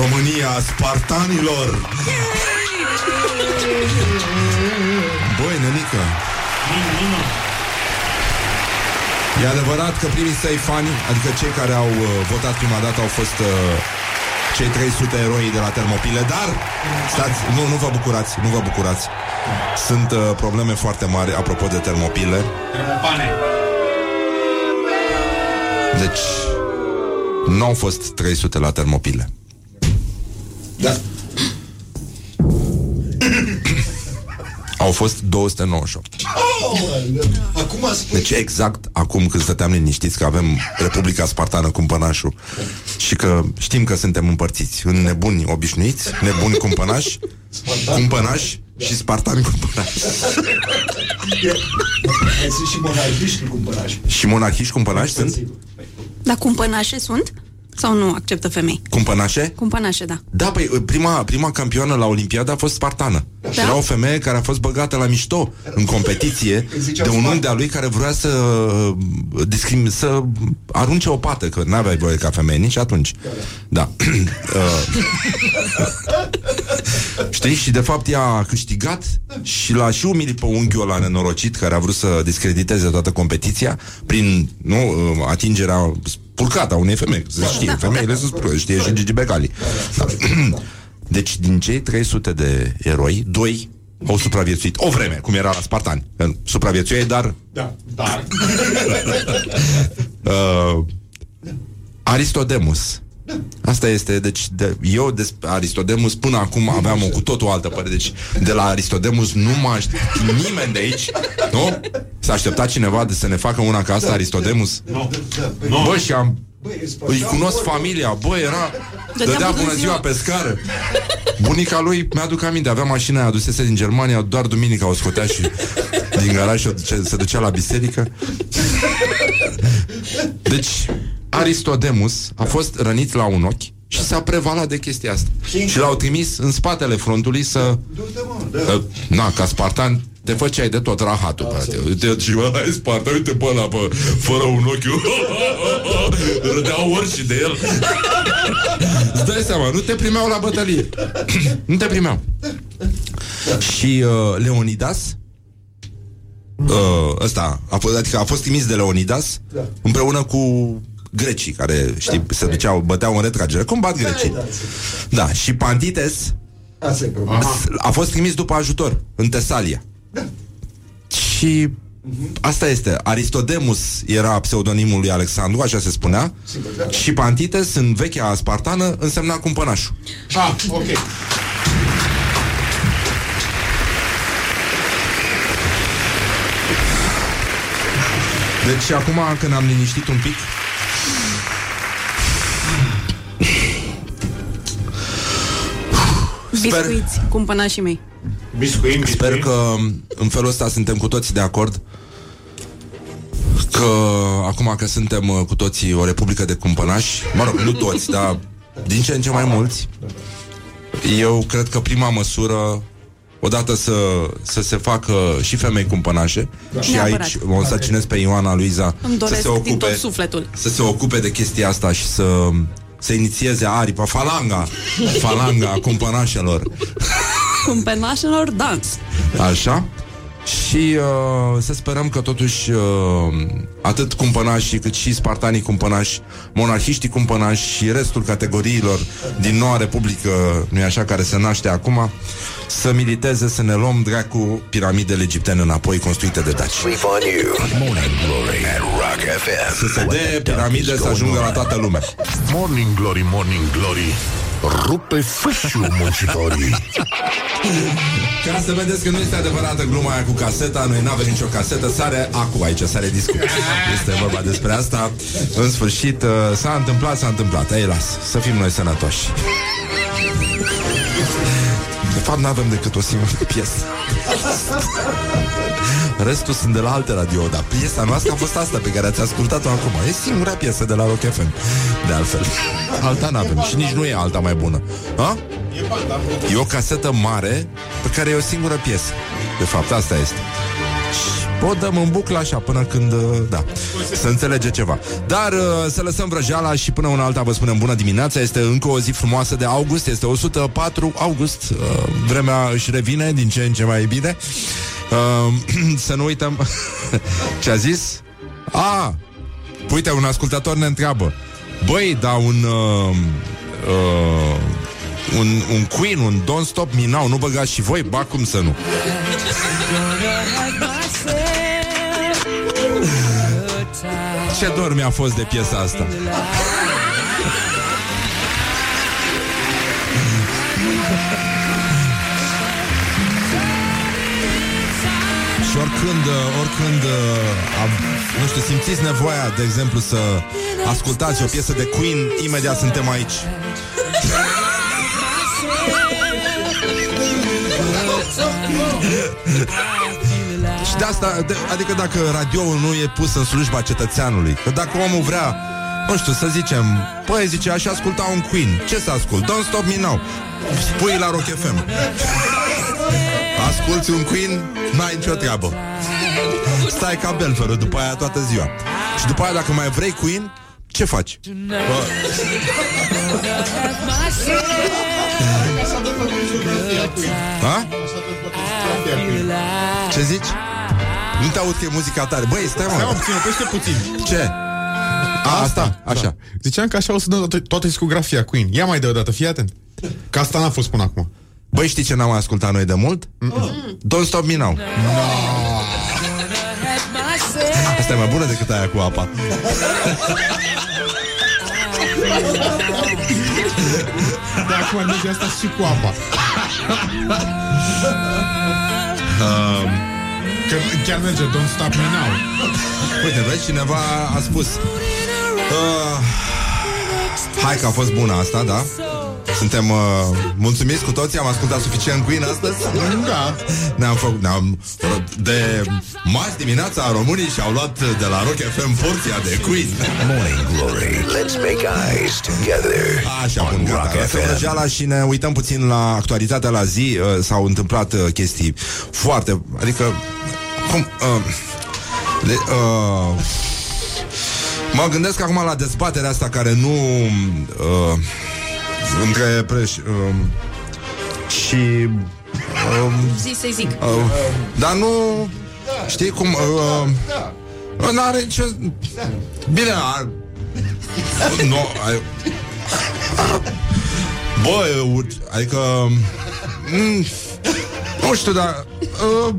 România a spartanilor. Băi, nenică. E adevărat că primii săi fani, adică cei care au uh, votat prima dată au fost uh, cei 300 eroi de la Termopile, dar stați, nu, nu vă bucurați, nu vă bucurați. Sunt uh, probleme foarte mari apropo de Termopile. Deci nu au fost 300 la Termopile. Da. Au fost 298. Acum spui Deci exact acum când stăteam liniștiți că avem Republica Spartană cumpănașul și că știm că suntem împărțiți în nebuni obișnuiți, nebuni cumpănași, cumpănași și spartani cumpănași. Mai sunt și monarhiști cumpărași. Și monarhiști cumpănași sunt? Dar cumpănașe sunt? Sau nu acceptă femei? Cumpănașe? Cumpănașe, da. Da, păi prima, prima campioană la Olimpiadă a fost spartană. Da? Da? Era o femeie care a fost băgată la mișto în competiție Îi ziceau de un Sparta. unchi de-a lui care vrea să uh, discrim, să arunce o pată, că n-aveai voie ca femeie nici atunci. Da. [clears throat] Uh, [laughs] Știi? Și de fapt ea a câștigat și l-a și umilit pe unghiul ăla nenorocit care a vrut să discrediteze toată competiția prin nu, uh, atingerea spurcată a unei femei. Se știe, Da. femeile se spurcă, știe și Gigi Becali. Da. [clears throat] Deci din cei 300 de eroi, doi au supraviețuit o vreme, cum era la Spartani. Că Supraviețuiei, dar Da, dar [laughs] uh, Aristodemus. Asta este, deci de, eu despre Aristodemus până acum aveam o cu tot o altă părere. Deci de la Aristodemus nu mă aștept nimeni de aici, nu? S-a așteptat cineva de să ne facă una ca asta, Aristodemus? da, băi, Bă, și am băi, e îi spartan, cunosc băi, familia, bă, era Dădea Dădea bună bună ziua ziua. pe scară Bunica lui, mi-aduc aminte Avea mașina aia adusese din Germania Doar duminica o scotea și din garaj și o duce- Se ducea la biserică Deci Aristodemus a fost rănit la un ochi și s-a prevalat de chestia asta. Și l-au trimis în spatele frontului să... Du-te, mă, da. Uh, na, ca spartan te făceai de tot rahatul, frate. Uite, și ăla e Sparta, uite pe ăla, pe, fără un ochi. [laughs] Râdeau orși de el. [laughs] Îți dai seama, nu te primeau la bătălie. [clears throat] nu te primeau. Și uh, Leonidas uh, ăsta, a fost, adică a fost trimis de Leonidas Da. împreună cu grecii care, știi, se duceau, băteau în retragere. Cum bat grecii? Da, Da, și Pantites Asta e problema. a fost trimis după ajutor în Tesalia. Și asta este. Aristodemus era pseudonimul lui Alexandru, așa se spunea. Sigur, da. Și Pantites, în vechea spartană, însemna cumpănașul. Ah, ok. Deci acum când am liniștit un pic Biscuiți, cumpănașii mei. Biscuim, Sper că în felul ăsta suntem cu toții de acord că acum că suntem uh, cu toții o republică de cumpănași, mă rog, nu toți, dar din ce în ce mai mulți, eu cred că prima măsură odată să, să se facă și femei cumpănașe și Neapărat. aici o însăcinez pe Ioana Luiza Îmi să doresc se din ocupe tot sufletul. să se ocupe de chestia asta și să să inițieze aripa, falanga, falanga a cumpănașelor. Cumpănașilor dans. Așa? Și uh, să sperăm că totuși uh, atât cumpănașii cât și spartanii cumpănași, monarhiștii cumpănași și restul categoriilor din noua republică, nu așa, care se naște acum, să militeze, să ne luăm dracu piramidele egiptene înapoi construite de daci. Sleep on you. Morning Glory at Rock FM. Să se dea piramide să ajungă la toată lumea. Morning Glory, Morning Glory Rupe fâșiul muncitorii. [laughs] Ca să vedeți că nu este adevărată gluma aia cu caseta Noi n-avem nicio casetă, sare acu aici, sare discu Este vorba despre asta. În sfârșit, uh, s-a întâmplat, s-a întâmplat. Ei, las, să fim noi sănătoși De fapt, n-avem decât o singură [laughs] piesă. Restul sunt de la alte radio Dar piesa noastră a fost asta pe care ați ascultat-o acum. E singura piesă de la Rock FM De altfel. Alta n-avem și nici nu e alta mai bună. Ha? E o casetă mare Pe care e o singură piesă. De fapt, asta este. și o dăm în buclă așa până când, uh, da, să înțelege ceva. Dar uh, să lăsăm vrăjeala și până una alta vă spunem bună dimineața. Este încă o zi frumoasă de august, este 104 august. Uh, vremea își revine din ce în ce mai bine. Uh, [clears throat] să nu uităm [laughs] ce a zis. A, uite, un ascultător ne întreabă. Băi, da un... Uh, uh, un, un Queen, un Don't Stop Me Now Nu băgați și voi? Ba, cum să nu Ce dor mi-a fost de piesa asta Și oricând, uh, oricând uh, am, Nu știu, simțiți nevoia De exemplu să ascultați o piesă de Queen Imediat suntem aici [laughs] Și de asta, de, adică dacă radioul nu e pus în slujba cetățeanului Că dacă omul vrea, nu știu, să zicem Păi, zice, aș asculta un Queen Ce să ascult? Don't Stop Me Now Spui la Rock FM Asculți un Queen, n-ai nicio treabă Stai ca Belferul după aia toată ziua Și după aia dacă mai vrei Queen ce faci? Bă, [laughs] Ha? Ce zici? Nu te aud că e muzica tare Băi, stai Stai mă mă puțin, oprește puțin. Ce? A, asta, așa Da. Ziceam că așa o să dă toată, toată discografia Queen. Ia mai de o dată, fii atent. Că asta n-a fost până acum. Băi, știi ce n-am mai ascultat noi de mult? Don't Stop Me Now. Asta e mai bună decât aia cu apa. Dar acum merge asta și cu apa [laughs] um, Că chiar merge, don't stop me now Uite, vezi, cineva a spus uh, Hai că a fost bună asta, da? Suntem uh, mulțumiți cu toții Am ascultat suficient Queen astăzi [laughs] Da Ne-am făcut ne-am, De marți dimineața Românii și-au luat de la Rock FM Porția de Queen Morning Glory. Let's make eyes together. Așa, bun, on gata. Rock Lăsăm FM. vrăjeala și ne uităm puțin la actualitatea la zi. Uh, s-au întâmplat uh, chestii foarte... Adică... Cum... Uh, de, uh, mă gândesc acum la dezbaterea asta care nu... Uh, între preș... Uh, și... Uh, Zi să-i zic. uh, dar nu... Știi cum... Uh, uh, N-are nicio... Bine, ar... Nu, ai... Bă, eu- adică... Mm, nu știu, dar... Uh,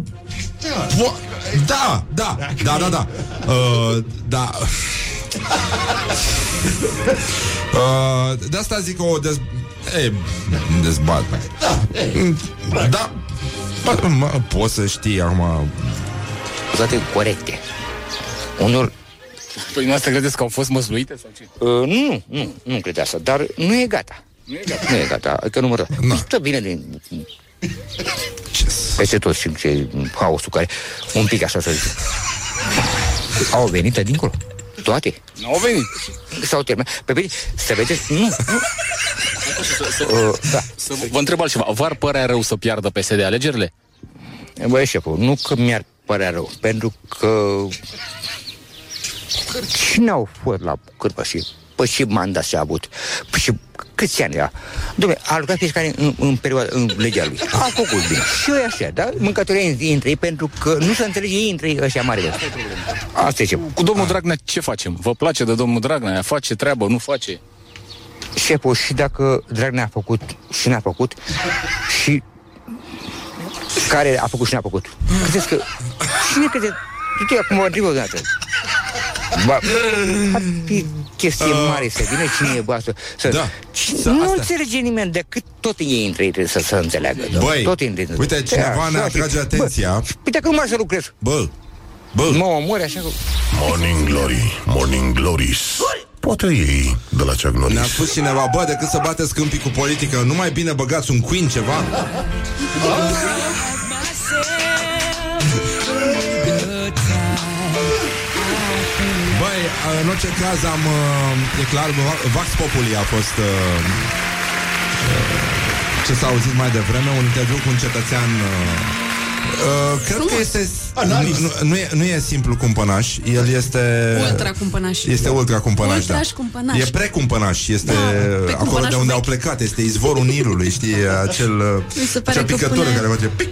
po- da, da, da, da, da. Uh, da. [laughs] Uh, de asta zic o dez... E, dezbatere. Mm, Da. Bă, mă, poți să știi acum... Toate corecte. Unul Păi noastră credeți că au fost măsluite sau ce? Uh, nu, nu, nu cred asta, dar nu e gata. Nu e gata. Nu e gata, că numără. No. Stă bine din... Peste tot și ce haosul care... Un pic așa să zic. Au venit dincolo. Toate. Nu au venit. S-au terminat. Pe bine, să vedeți, nu, nu. Uh, da. Să vă întreb altceva. V-ar părea rău să piardă PSD alegerile? Băi, șeful, nu că mi-ar părea rău, pentru că cine au fost la cârpă și Păi și mandat și-a avut. Păi și câți ani era? Dom'le, a lucrat fiecare în, în, perioada, în legea lui. A făcut bine. Și eu așa, da? Mâncătoria între ei pentru că nu se înțelege ei între ei ăștia mari. De. Asta e ce. Cu domnul Dragnea ce facem? Vă place de domnul Dragnea? Face treabă, nu face? Șeful, și dacă Dragnea a făcut și n-a făcut și care a făcut și n-a făcut. Credeți că... Cine crede... Tu acum mă întreb o dată. Ba, ar fi chestie uh, mare să vină cine e boasă. Să, da, să, nu asta. înțelege nimeni decât tot ei între ei trebuie să, să înțeleagă. Băi, tot ei uite, cineva ne atrage atenția. Bă, păi dacă nu mai să lucrez. Bă, bă. Mă omori așa că... Morning Glory, Morning Glories. Poate ei de la cea glorie. Ne-a spus cineva, bă, decât să bateți câmpii cu politică, nu mai bine băgați un Queen ceva? În orice caz am... E clar, Vax Populi a fost... Ce s-a auzit mai devreme, un interviu cu un cetățean Uh, cred Frumos. că este nu, nu, e, nu e simplu cumpănaș El este Ultra cumpănaș Este ultra cumpănaș, ultraș da. cumpănaș. E precumpănaș Este da, acolo de unde au plecat Este izvorul Nilului Știi, [laughs] acel Acea picătură pune... care face pic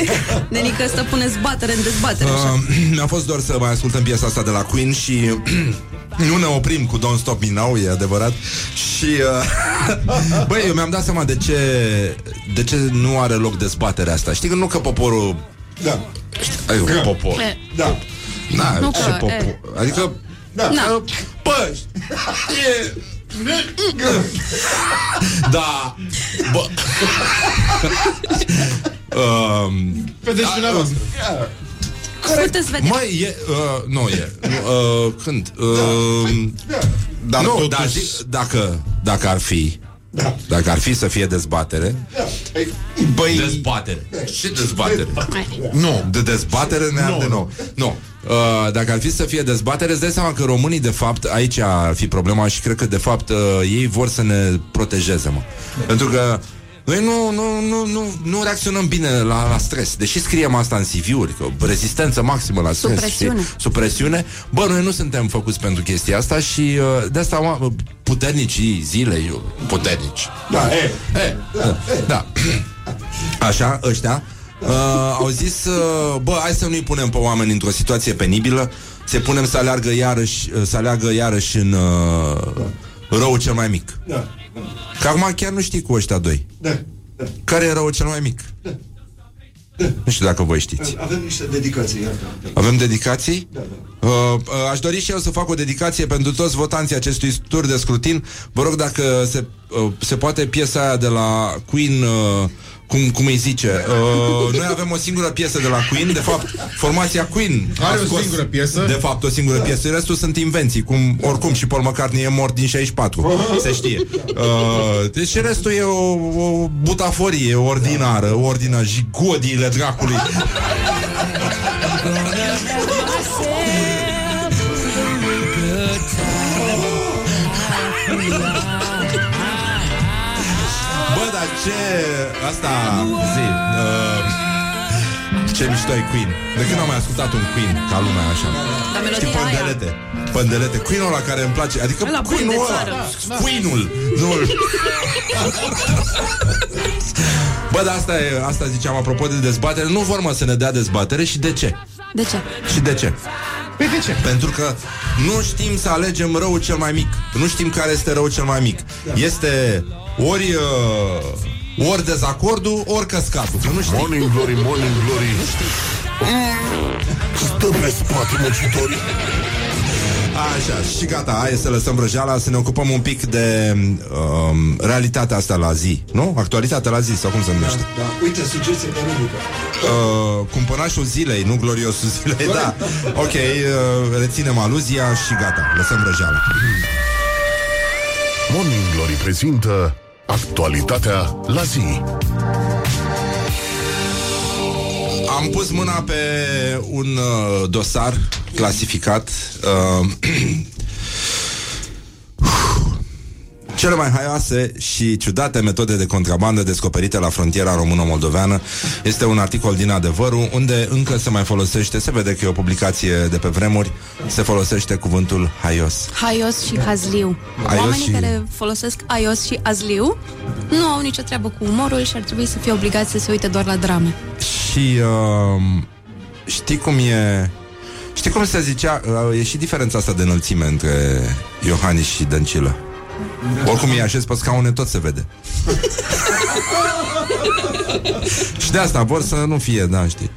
[laughs] Nenica asta pune zbatere în dezbatere uh, [clears throat] Mi-a fost doar să mai ascultăm piesa asta de la Queen Și [clears throat] nu ne oprim cu Don't Stop Me Now, e adevărat. Și uh, [laughs] Băi, eu mi-am dat seama de ce De ce nu are loc dezbaterea asta. Știi că nu că poporul Da. Ai un popor. E. Da. Na, nu ce că, popor? E. Adică Da, da. Bă, e Da. Bă. Um, Vedeți dumneavoastră Puteți vedea Mai e, uh, nu e uh, Când? Uh, da. Dar nu, dar zic, dacă, dacă ar fi Da. Dacă ar fi să fie dezbatere Băi, Dezbatere Ce dezbatere? nu. De dezbatere ne Nu. de nou Nu Uh, dacă ar fi să fie dezbatere, îți dai seama că românii, de fapt, aici ar fi problema și cred că, de fapt, uh, ei vor să ne protejeze, mă. Pentru că noi nu, nu, nu, nu, nu reacționăm bine la, la stres. Deși scriem asta în CV-uri, că rezistență maximă la stres. Supresiune. știi? Supresiune. Bă, noi nu suntem făcuți pentru chestia asta și uh, de asta uh, puternicii zilei, uh, puternici. Da, e. E, da, da. [clears throat] Așa, ăștia uh, au zis, uh, bă, hai să nu-i punem pe oameni într-o situație penibilă, să punem să aleargă iarăși, uh, să aleargă iarăși în uh, rău cel mai mic. Da, Că acum chiar nu știi cu ăștia doi. da, da. Care e răul cel mai mic? Nu știu dacă voi știți. Avem niște dedicații, iată. Avem dedicații? Da, da. Uh, uh, aș dori și eu să fac o dedicație pentru toți votanții acestui tur de scrutin. Vă rog dacă se, uh, se poate piesa aia de la Queen... Uh, cum, cum îi zice? Uh, Noi avem o singură piesă de la Queen. De fapt, formația Queen a Are o scos, singură piesă? De fapt, o singură piesă. Restul sunt invenții cum, Oricum și Paul McCartney e mort din 64 Se știe. Uh, Deci restul e o, o butaforie ordinară O ordină jigodiile dracului [laughs] ce... Asta... Zi... Uh, ce mișto e Queen. De când am mai ascultat un Queen ca lumea așa? Dar melodia Știi, aia. pândelete. Pândelete. Queen-ul ăla care îmi place. Adică Ăla bun Queen-ul de ăla. țară. Queen-ul. Nu Bă, dar asta, e, asta ziceam apropo de dezbatere. Nu vor mă să ne dea dezbatere și de ce? De ce? Și de ce? Păi de ce? Pentru că nu știm să alegem răul cel mai mic. Nu știm care este răul cel mai mic. Este ori uh, ori dezacordul, ori căscatul. Că nu știm. Morning Glory, Morning Glory Stă pe spate muncitorii Așa, și gata, hai să lăsăm vrăjeala Să ne ocupăm un pic de um, Realitatea asta la zi, nu? Actualitatea la zi, sau cum se numește Da, uite, sugestie de rubrică. uh, Cumpănașul zilei, nu gloriosul zilei Da, ok, uh, reținem aluzia Și gata, lăsăm vrăjeala Morning Glory prezintă Actualitatea la zi. Am pus mâna pe un uh, dosar clasificat uh, [clears throat] Cele mai haioase și ciudate metode de contrabandă descoperite la frontiera română-moldoveană este un articol din Adevărul unde încă se mai folosește, se vede că e o publicație de pe vremuri, se folosește cuvântul haios. Haios și hazliu. Haios Oamenii și- care folosesc haios și azliu nu au nicio treabă cu umorul și ar trebui să fie obligați să se uite doar la drame. Și uh, știi cum e... Știi cum se zicea? Uh, e și diferența asta de înălțime între Iohannis și Dăncilă. Oricum e așez pe scaune, tot se vede. și de asta vor să nu fie, da, știi.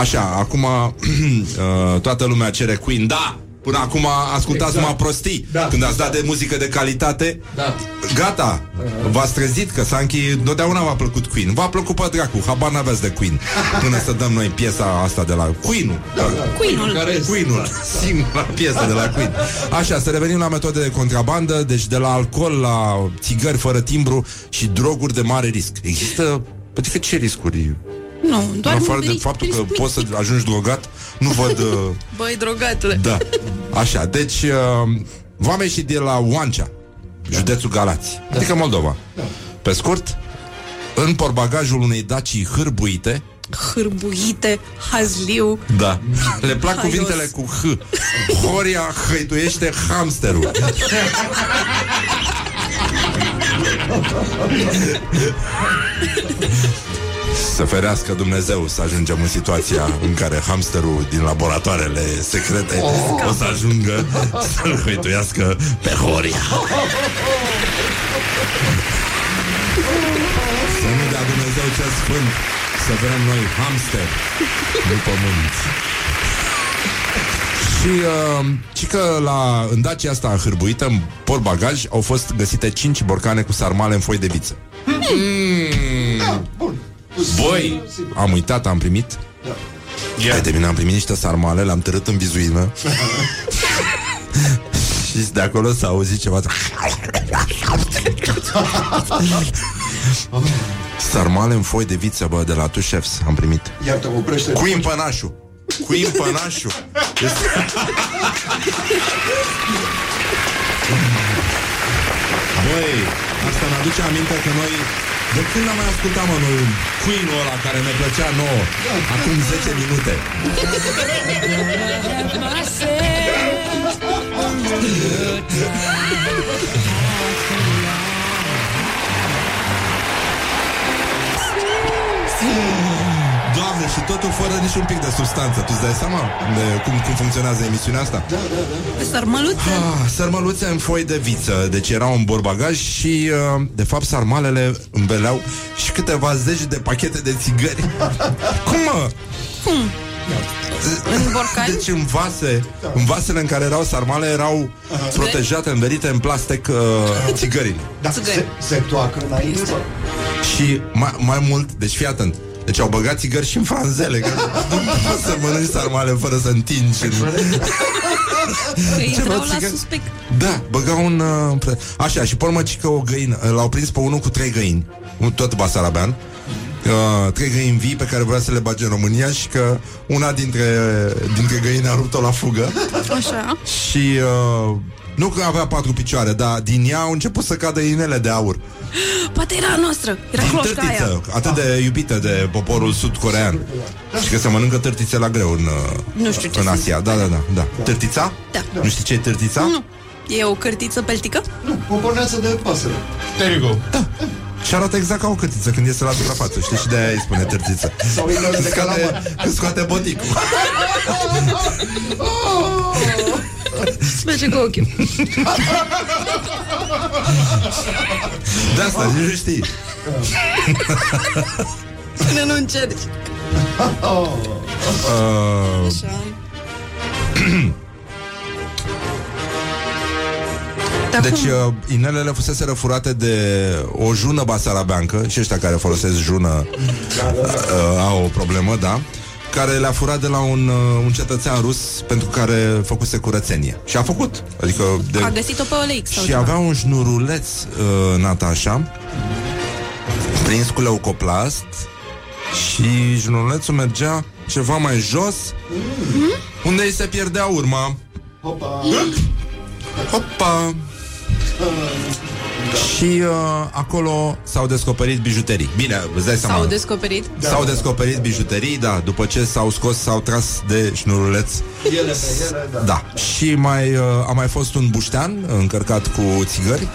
Așa, acum [clears throat] uh, toată lumea cere Queen. Da! Până acum ascultați exact. numai prostii. Da, Când ați dat de muzică de calitate, Da. gata, v-ați trezit că Sanchi întotdeauna v-a plăcut Queen. V-a plăcut pe dracu, habar n-aveți de Queen. [laughs] Până să dăm noi piesa asta de la Queen-ul. Da, Queen-ul. Care este? Queen-ul, singura piesă de la Queen. Așa, să revenim la metode de contrabandă, deci de la alcool la țigări fără timbru și droguri de mare risc. Există Adică ce riscuri? Nu, doar în afară de risc- faptul că risc mic, poți să mic. ajungi drogat, nu văd... Uh, Băi, drogatule. da. Așa, deci uh, Vame și de la Oancea Județul Galați Adică Moldova Pe scurt În porbagajul unei dacii hârbuite Hârbuite, hazliu. Da Le plac Haios. cuvintele cu H Horia hăituiește hamsterul [laughs] Să ferească Dumnezeu să ajungem în situația în care hamsterul din laboratoarele secrete o să ajungă să-l hăituiască pe Horia. Să nu dea Dumnezeu cel sfânt să vrem noi hamster în pământ. Și, uh, și că la, în Dacia asta hârbuită, în portbagaj, au fost găsite 5 borcane cu sarmale în foi de viță. Mm. Băi, am uitat, am primit. Hai de mine, am primit niște sarmale, le-am târât în vizuină. [laughs] și de acolo s-a auzit ceva. Sarmale în foi de viță, bă, de la tu chefs, am primit. Iartă, oprește. Cu impănașul. Cu impănașul. Este... Băi, asta ne aduce aminte că noi de când am mai ascultat, mă, noi Queen-ul ăla care ne plăcea nouă? Acum 10 minute. Doamne, [laughs] și totul fără niciun pic de substanță Tu îți dai seama de cum, cum funcționează emisiunea asta? Da, De sarmăluțe. Ah, sarmăluțe în foi de viță Deci erau în borbagaj și uh, De fapt sarmalele îmbeleau Și câteva zeci de pachete de țigări [laughs] Cum mă? Cum? În borcan? Deci în vase În vasele în care erau sarmale Erau protejate, înverite în plastic uh, Țigările Da, se, se toacă înainte. bă. Și mai, mai mult, deci fii atent deci au băgat țigări și în franzele Că nu poți să mănânci sarmale fără să întingi în... Că [laughs] intrau la țigări? suspect. Da, băgau un... Uh, pre- așa, și pe urmă ci că o găină uh, L-au prins pe unul cu trei găini un- Tot basarabean uh, Trei găini vii pe care vrea să le bage în România Și că una dintre, dintre găini a rupt-o la fugă Așa. Și uh, nu că avea patru picioare Dar din ea au început să cadă inele de aur Poate era a noastră. Era Din cloșca aia. târtiță, atât de iubită de poporul sud-corean Și că se mănâncă târtițe la greu în, uh, Nu știu ce în sunt. Asia Da, da, da, da. Târtița? Da. Nu știi ce e târtița? Nu. E o cârtiță peltică? Nu, o porneață de pasăre. There you go. Da. Și arată exact ca o cârtiță când iese la suprafață Știi? Și de-aia îi spune târtiță Sau inel de Când scoate, calamar. când scoate boticul [laughs] Merge cu ochiul. De asta, nici nu știi [laughs] Până nu încerci. uh, Așa. [clears throat] Dar Deci cum? uh, inelele fusese furate de o jună basarabeancă Și ăștia care folosesc jună uh, Au o problemă, da care le-a furat de la un, uh, un cetățean rus pentru care făcuse curățenie. Și a făcut. Adică de... A găsit-o pe OLX sau Și ceva. avea un șnuruleț, uh, Natasha, prins cu leucoplast și șnurulețul mergea ceva mai jos, unde îi se pierdea urma. Hopa. Hopa! Și uh, acolo s-au descoperit bijuterii. Bine, îți dai seama. S-au descoperit. S-au descoperit bijuterii, da, după ce s-au scos, s-au tras de șnuruleț. Ele pe ele, da. Da. Și mai uh, a mai fost un buștean încărcat cu țigări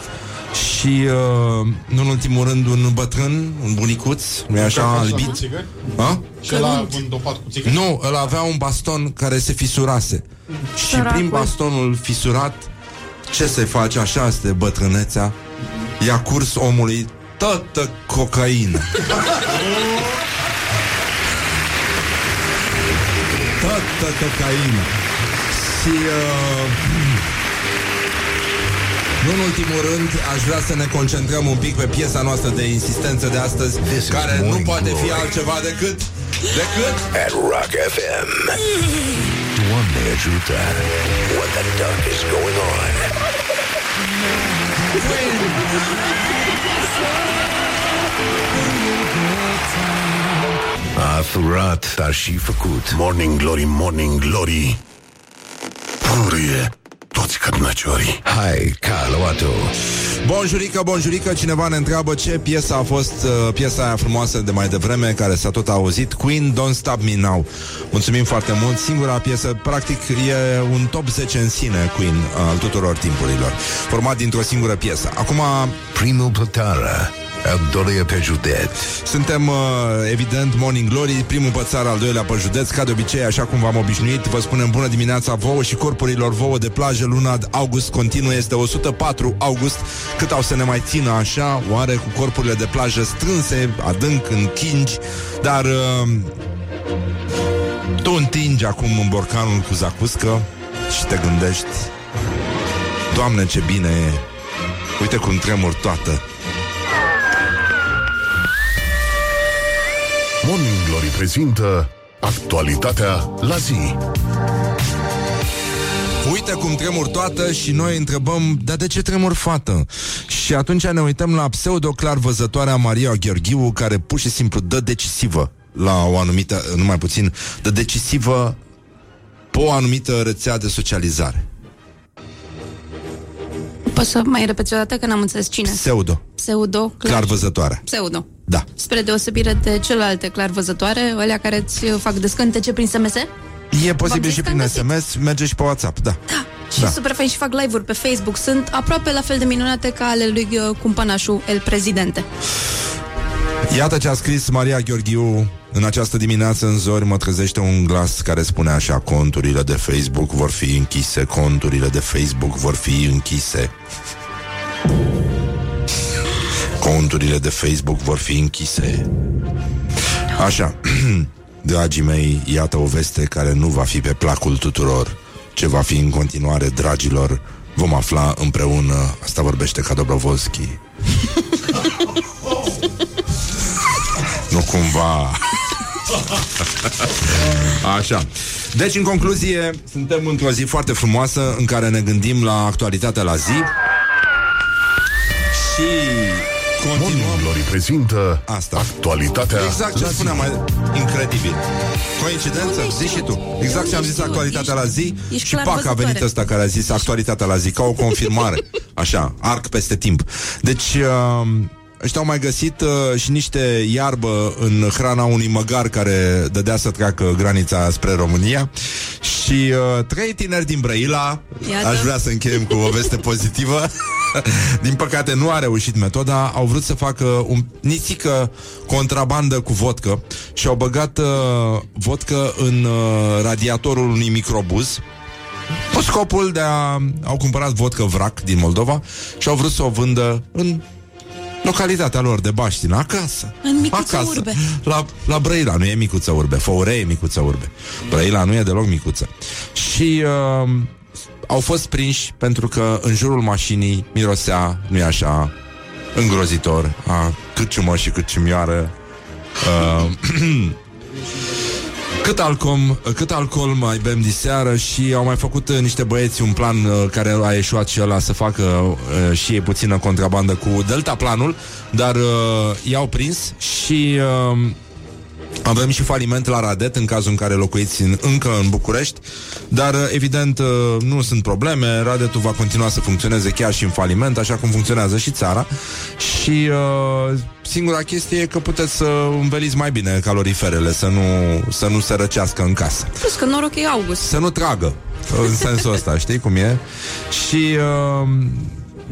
și, uh, nu în ultimul rând, un bătrân, un bunicuț, nu-i așa, albit? Ha? Și la îndopat cu țigări? Nu, el avea un baston care se fisurase. Și Săracul. prin bastonul fisurat, ce se face? Așa este bătrânețea. I-a curs omului toată cocaină. toată cocaină. Și uh, nu în ultimul rând, aș vrea să ne concentrăm un pic pe piesa noastră de insistență de astăzi, This is care nu Morning poate fi Glory. altceva decât decât At Rock FM. Doamne ajută. What the duck is going on? A furat, dar și făcut. Morning Glory, Morning Glory Purie toți cărnăciorii Hai, Carloato. Bonjurică, bonjurică, cineva ne întreabă ce piesă a fost uh, piesa aia frumoasă de mai devreme, care s-a tot auzit, Queen, Don't Stop Me Now. Mulțumim foarte mult, singura piesă, practic e un top 10 în sine, Queen, uh, al tuturor timpurilor, format dintr-o singură piesă. Acum, Primul Plătară. Al doilea pe județ. suntem, uh, evident, Morning Glory, primul pe țară, al doilea pe județ, ca de obicei, așa cum v-am obișnuit, vă spunem bună dimineața vouă și corpurilor vouă de plajă, luna august continuă, este 104 august, cât au să ne mai țină așa, oare cu corpurile de plajă strânse, adânc, în chingi, dar uh, tu întingi acum în borcanul cu zacuscă și te gândești, Doamne, ce bine e, uite cum tremur toată, Morning Glory prezintă Actualitatea la zi Uite cum tremur toată și noi întrebăm, dar de ce tremur fată? Și atunci ne uităm la pseudo-clar văzătoarea Maria Gheorghiu, care pur și simplu dă decisivă la o anumită, numai puțin, dă decisivă pe o anumită rețea de socializare. Poți să mai repeți o dată că n-am înțeles cine? Pseudo, Pseudo, clar. clar văzătoarea. Pseudo. Da. Spre deosebire de celelalte clar văzătoare, alea care îți fac descântece prin SMS. E posibil V-am și zis că prin am găsit. SMS, merge și pe WhatsApp, da. Da. Și Da. da. super fain și fac live-uri pe Facebook. Sunt aproape la fel de minunate ca ale lui uh, cumpănașul El Prezidente. Iată ce a scris Maria Gheorghiu în această dimineață în zori mă trezește un glas care spune așa Conturile de Facebook vor fi închise Conturile de Facebook vor fi închise Conturile de Facebook vor fi închise. Așa [clears throat] Dragii mei, iată o veste care nu va fi pe placul tuturor. Ce va fi în continuare, dragilor Vom afla împreună. Asta vorbește ca Dobrovolski [laughs] Nu cumva. [laughs] Așa. Deci, în concluzie, suntem într-o zi foarte frumoasă În care ne gândim la actualitatea la zi. Și continuăm Morning Glory prezintă Asta. Actualitatea Exact ce la spuneam zi. mai incredibil. Coincidență? Unde Zici și tu. Exact ce am zis Ești tu, actualitatea la zi ești și clar pac a venit văzătoare. ăsta care a zis actualitatea la zi, ca o confirmare. [laughs] Așa, arc peste timp. Deci, uh, ăștia au mai găsit uh, și niște iarbă în hrana unui măgar care dădea să treacă granița spre România. Și uh, trei tineri din Brăila, Iată. aș vrea să încheiem cu o veste pozitivă, [laughs] din păcate nu a reușit metoda, au vrut să facă un nisică contrabandă cu vodcă și au băgat uh, vodcă în uh, radiatorul unui microbuz. Cu scopul de a... Au cumpărat vodcă vrac din Moldova și au vrut să o vândă în localitatea lor de Baștina, acasă. În Micuță acasă, Urbe. La, la Brăila, nu e Micuță Urbe, Făure e Micuță Urbe. Brăila nu e deloc micuță. Și uh, au fost prinși pentru că în jurul mașinii mirosea, nu e așa, îngrozitor, a cât ciumă și cât ciumioară. Uh, [clears throat] Cât alcool, cât alcool mai bem diseară și au mai făcut uh, niște băieți un plan uh, care a ieșuat și ăla să facă uh, și ei puțină contrabandă cu Delta planul, dar uh, i-au prins și uh, avem și faliment la Radet în cazul în care locuiți în, încă în București, dar uh, evident uh, nu sunt probleme, Radetul va continua să funcționeze chiar și în faliment, așa cum funcționează și țara și uh, singura chestie e că puteți să înveliți mai bine caloriferele, să nu, să nu se răcească în casă. Plus că noroc e august. Să nu tragă în sensul ăsta, știi cum e? Și uh,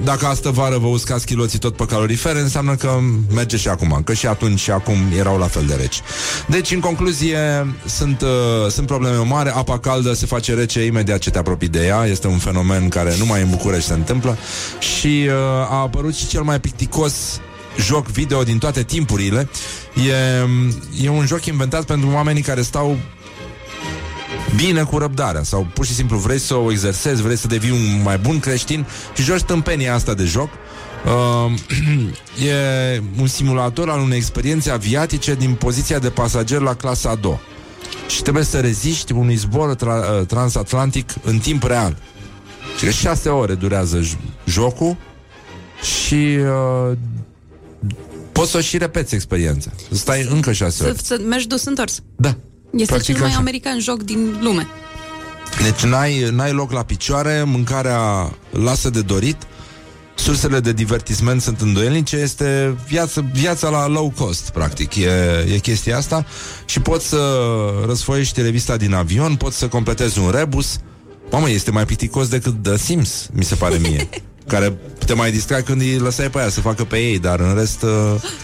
dacă astă vară vă uscați chiloții tot pe calorifere, înseamnă că merge și acum, că și atunci și acum erau la fel de reci. Deci, în concluzie, sunt, uh, sunt probleme mari, apa caldă se face rece imediat ce te apropii de ea, este un fenomen care numai în București se întâmplă și uh, a apărut și cel mai picticos joc video din toate timpurile. E, e un joc inventat pentru oamenii care stau bine cu răbdarea sau pur și simplu vrei să o exersezi, vrei să devii un mai bun creștin și joci tâmpenia asta de joc. Uh, [clears throat] e un simulator al unei experiențe aviatice din poziția de pasager la clasa a doua. Și trebuie să reziști unui zbor tra- uh, transatlantic în timp real. Și că șase ore durează j- jocul și uh, poți să și repeți experiența. Stai încă șase Să, ore. să mergi dus întors. Da. Este Practic cel mai așa. american joc din lume. Deci n-ai, n-ai loc la picioare, mâncarea lasă de dorit, sursele de divertisment sunt îndoielnice, este viața, viața la low cost, practic, e, e chestia asta și poți să răsfoiești revista din avion, poți să completezi un rebus. Mamă, este mai piticos decât The Sims, mi se pare mie. [laughs] care te mai distrai când îi lăsai pe aia să facă pe ei, dar în rest... uh,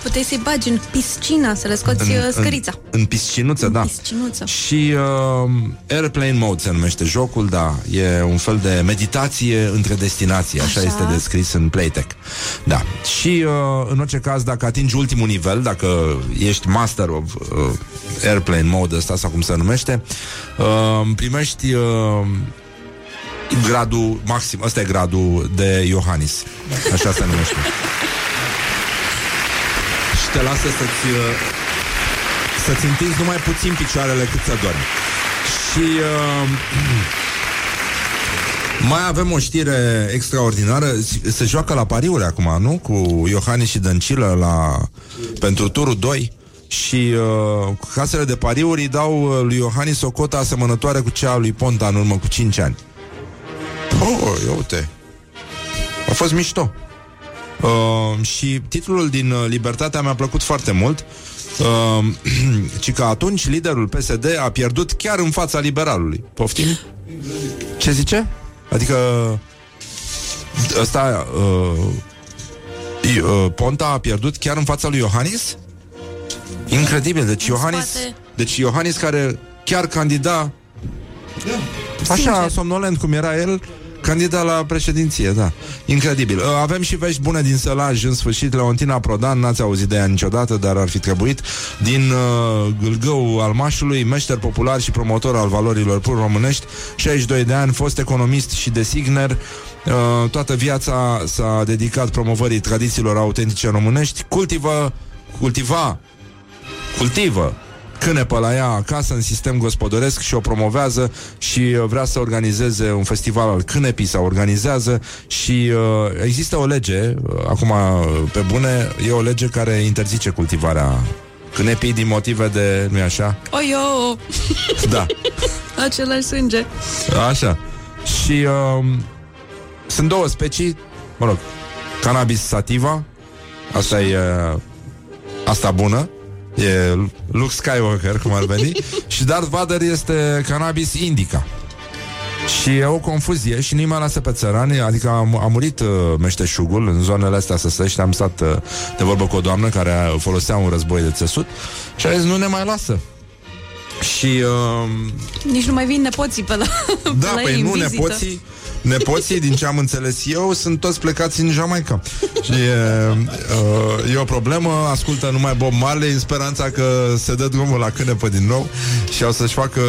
Puteai să-i bagi în piscina, să le scoți în, scărița. În, în piscinuță, da. Piscinuță. Și uh, Airplane Mode se numește jocul, da, e un fel de meditație între destinații, așa, Așa. este descris în Playtech. Da. Și uh, în orice caz, dacă atingi ultimul nivel, dacă ești master of uh, Airplane Mode ăsta sau cum se numește, uh, primești uh, gradul maxim, ăsta e gradul de Iohannis. Așa se numește. Și te lasă să-ți uh, să-ți întinzi numai puțin picioarele cât să dormi. Și uh, [clears throat] mai avem o știre extraordinară. Se joacă la pariuri acum, nu? Cu Iohannis și Dăncilă la, pentru turul 2 și uh, casele de pariuri îi dau uh, lui Iohannis o cotă asemănătoare cu cea a lui Ponta în urmă cu 5 ani. Oh, ia uite. A fost mișto. Uh, și titlul din uh, Libertatea mi-a plăcut foarte mult. Uh, [clears throat] ci că atunci liderul PSD a pierdut chiar în fața liberalului. Poftim? Ce zice? Adică ăsta uh, i- uh, Ponta a pierdut chiar în fața lui Iohannis? Incredibil, deci Iohannis spate. Deci Iohannis care chiar candida Așa, Sincer. somnolent cum era el Candidat la președinție, da. Incredibil, Uh, avem și vești bune din Sălaj În sfârșit, Leontina Prodan N-ați auzit de ea niciodată, dar ar fi trebuit. Din uh, Gâlgău al Mașului Meșter popular și promotor al valorilor pur românești 62 de ani, fost economist și designer uh, Toată viața s-a dedicat promovării tradițiilor autentice românești. Cultivă, cultiva cultivă cânepă la ea acasă în sistem gospodăresc și o promovează și uh, vrea să organizeze un festival al cânepii sau organizează și uh, există o lege, uh, acum uh, pe bune, e o lege care interzice cultivarea cânepii din motive de, nu-i așa? Oio, [laughs] Da, [laughs] același sânge. așa. Și uh, sunt două specii, mă rog, cannabis sativa, asta e uh, asta bună, e Luke Skywalker, cum ar veni, [laughs] și Darth Vader este cannabis indica. Și e o confuzie și nu mai lasă pe țărani Adică a, mu- a murit uh, meșteșugul În zonele astea să săște Am stat uh, de vorbă cu o doamnă Care folosea un război de țesut Și a zis nu ne mai lasă Și uh, Nici nu mai vin nepoții pe la, da, pe la păi ei în nu, vizită. nepoții Nepoții, din ce am înțeles eu, sunt toți plecați în Jamaica. Și e, uh, e o problemă, ascultă numai Bob Marley în speranța că se dă drumul la cânepă din nou și o să-și facă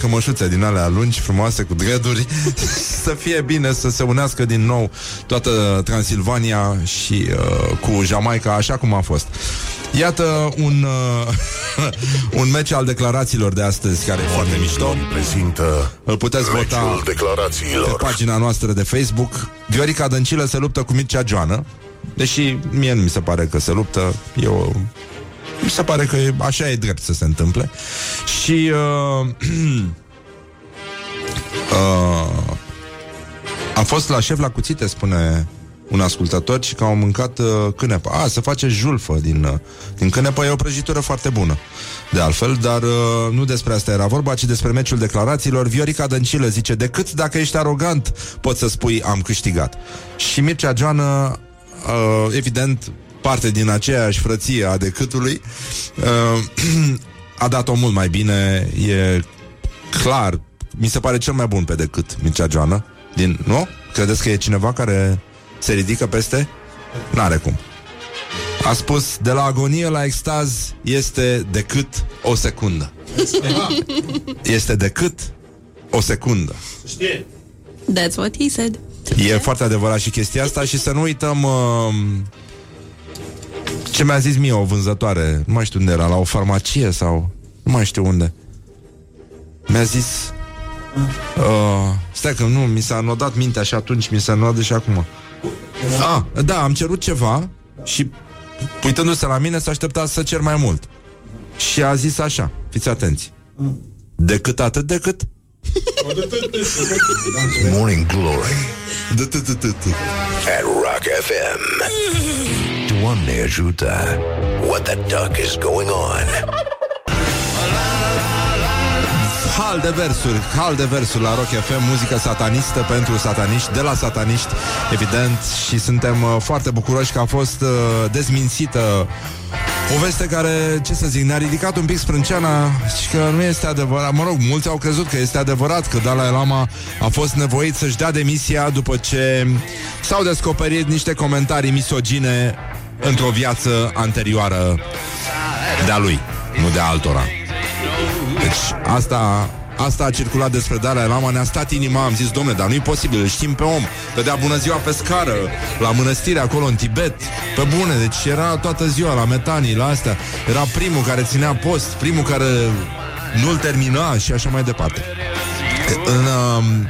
cămășuțe din alea lungi, frumoase, cu dreduri, [laughs] să fie bine, să se unească din nou toată Transilvania și uh, cu Jamaica, așa cum a fost. Iată un, uh, [laughs] un meci al declarațiilor de astăzi care e foarte mișto. Prezintă Îl puteți vota meciul pe declarațiilor. pagina noastră de Facebook. Viorica Dăncilă se luptă cu Mircea Joană, deși mie nu mi se pare că se luptă. Eu mi se pare că e, așa e drept să se întâmple. Și uh, [clears throat] uh, a fost la șef la cuțite, spune un ascultător, și că au mâncat uh, cânepa. A, se face julfă din, uh, din cânepa, e o prăjitură foarte bună. De altfel, dar uh, nu despre asta era vorba, ci despre meciul declarațiilor. Viorica Dăncilă zice, decât dacă ești arogant, poți să spui am câștigat. Și Mircea Joană, uh, evident, parte din aceeași frăție a decâtului, uh, [clears throat] a dat-o mult mai bine, e clar, mi se pare cel mai bun pe decât Mircea Joană. Din, nu? Credeți că e cineva care se ridică peste? N-are cum. A spus, de la agonie la extaz este decât o secundă. [laughs] Este decât o secundă. Știe. That's what he said. E foarte adevărat și chestia asta și să nu uităm uh, ce mi-a zis mie o vânzătoare, nu mai știu unde era, la o farmacie sau nu mai știu unde. Mi-a zis uh, stai că nu, mi s-a nodat mintea și atunci, mi s-a nodat și acum. Ah, da, am cerut ceva și uitându-se la mine s-a așteptat să cer mai mult. Și a zis așa, fiți atenți. Decât atât, decât [laughs] Morning Glory de t- t- t- t- at Rock FM. Doamne ajută! What the duck is going on? Hal de versuri, hal de versuri la Rock FM, muzică satanistă pentru sataniști, de la sataniști, evident, și suntem uh, foarte bucuroși că a fost uh, dezmințită o veste care, ce să zic, ne-a ridicat un pic sprânceana și că nu este adevărat. Mă rog, mulți au crezut că este adevărat că Dalai Lama a fost nevoit să-și dea demisia după ce s-au descoperit niște comentarii misogine într-o viață anterioară de-a lui, nu de altora. Deci asta, asta a circulat despre Dalai Lama, ne-a stat inima, am zis, domne, dar nu-i posibil, îl știm pe om. Dădea bună ziua pe scară, la mănăstire acolo în Tibet, pe bune, deci era toată ziua la metanii, la astea. Era primul care ținea post, primul care nu-l termina și așa mai departe. În, um,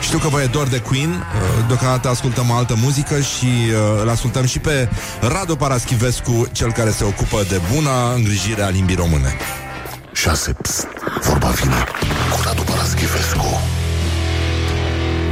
știu că vă e dor de Queen uh, Deocamdată ascultăm altă muzică Și uh, îl ascultăm și pe Radu Paraschivescu Cel care se ocupă de buna îngrijire a limbii române 6. Psst, vorba vine cu Radu Paraschivescu.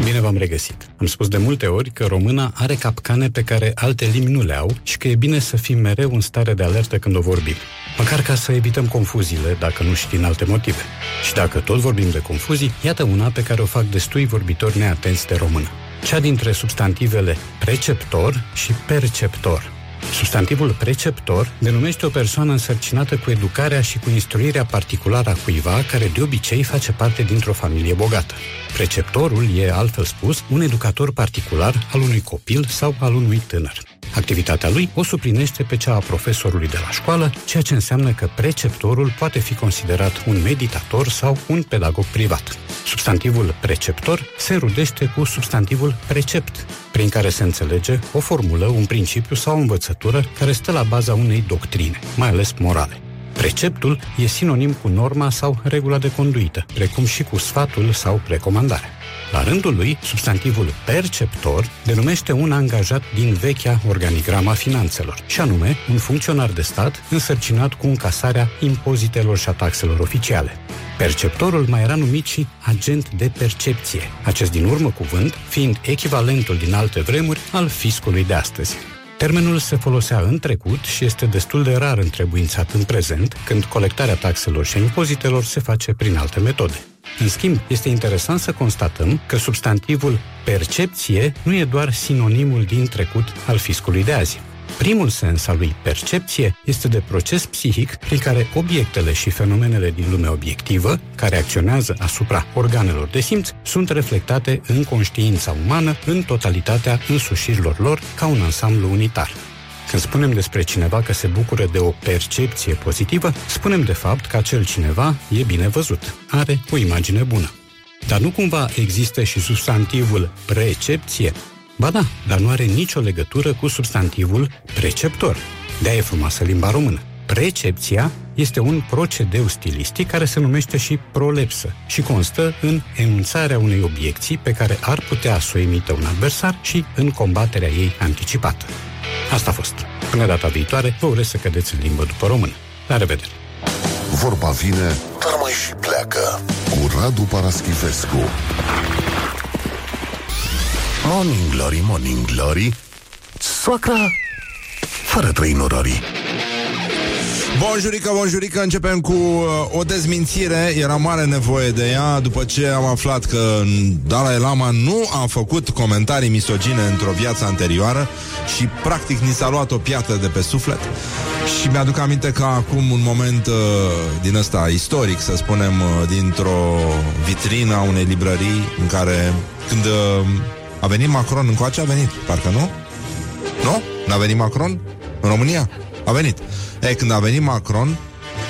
Bine v-am regăsit. Am spus de multe ori că româna are capcane pe care alte limbi nu le au și că e bine să fim mereu în stare de alertă când o vorbim. Măcar ca să evităm confuziile, dacă nu și din alte motive. Și dacă tot vorbim de confuzii, iată una pe care o fac destui vorbitori neatenți de română. Cea dintre substantivele preceptor și perceptor. Substantivul preceptor denumește o persoană însărcinată cu educarea și cu instruirea particulară a cuiva care de obicei face parte dintr-o familie bogată. Preceptorul e, altfel spus, un educator particular al unui copil sau al unui tânăr. Activitatea lui o suplinește pe cea a profesorului de la școală, ceea ce înseamnă că preceptorul poate fi considerat un meditator sau un pedagog privat. Substantivul preceptor se înrudește cu substantivul precept, prin care se înțelege o formulă, un principiu sau o învățătură care stă la baza unei doctrine, mai ales morale. Preceptul e sinonim cu norma sau regula de conduită, precum și cu sfatul sau recomandarea. La rândul lui, substantivul perceptor denumește un angajat din vechea organigrama finanțelor, și anume un funcționar de stat însărcinat cu încasarea impozitelor și a taxelor oficiale. Perceptorul mai era numit și agent de percepție, acest din urmă cuvânt fiind echivalentul din alte vremuri al fiscului de astăzi. Termenul se folosea în trecut și este destul de rar întrebuințat în prezent, când colectarea taxelor și a impozitelor se face prin alte metode. În schimb, este interesant să constatăm că substantivul percepție nu e doar sinonimul din trecut al fiscului de azi. Primul sens al lui percepție este de proces psihic prin care obiectele și fenomenele din lumea obiectivă, care acționează asupra organelor de simț, sunt reflectate în conștiința umană în totalitatea însușirilor lor ca un ansamblu unitar. Când spunem despre cineva că se bucură de o percepție pozitivă, spunem de fapt că acel cineva e bine văzut, are o imagine bună. Dar nu cumva există și substantivul precepție? Ba da, dar nu are nicio legătură cu substantivul preceptor. de-aia e frumoasă limba română. Precepția este un procedeu stilistic care se numește și prolepsă și constă în enunțarea unei obiecții pe care ar putea să o emită un adversar și în combaterea ei anticipată. Asta a fost. Până data viitoare, vă urez să cădeți în limbă după română. La revedere! Vorba vine, dar mai și pleacă. Cu Radu Paraschivescu. Morning Glory, Morning Glory. Soacra fără trei nororii. Bonjurică, bonjurică, începem cu uh, o dezmințire Era mare nevoie de ea După ce am aflat că Dalai Lama nu a făcut comentarii misogine Într-o viață anterioară Și practic ni s-a luat o piatră de pe suflet Și mi-aduc aminte că acum un moment uh, Din ăsta istoric, să spunem uh, Dintr-o vitrină a unei librării În care când uh, a venit Macron încoace A venit, parcă nu? Nu? N-a venit Macron? În România? A venit ei, când a venit Macron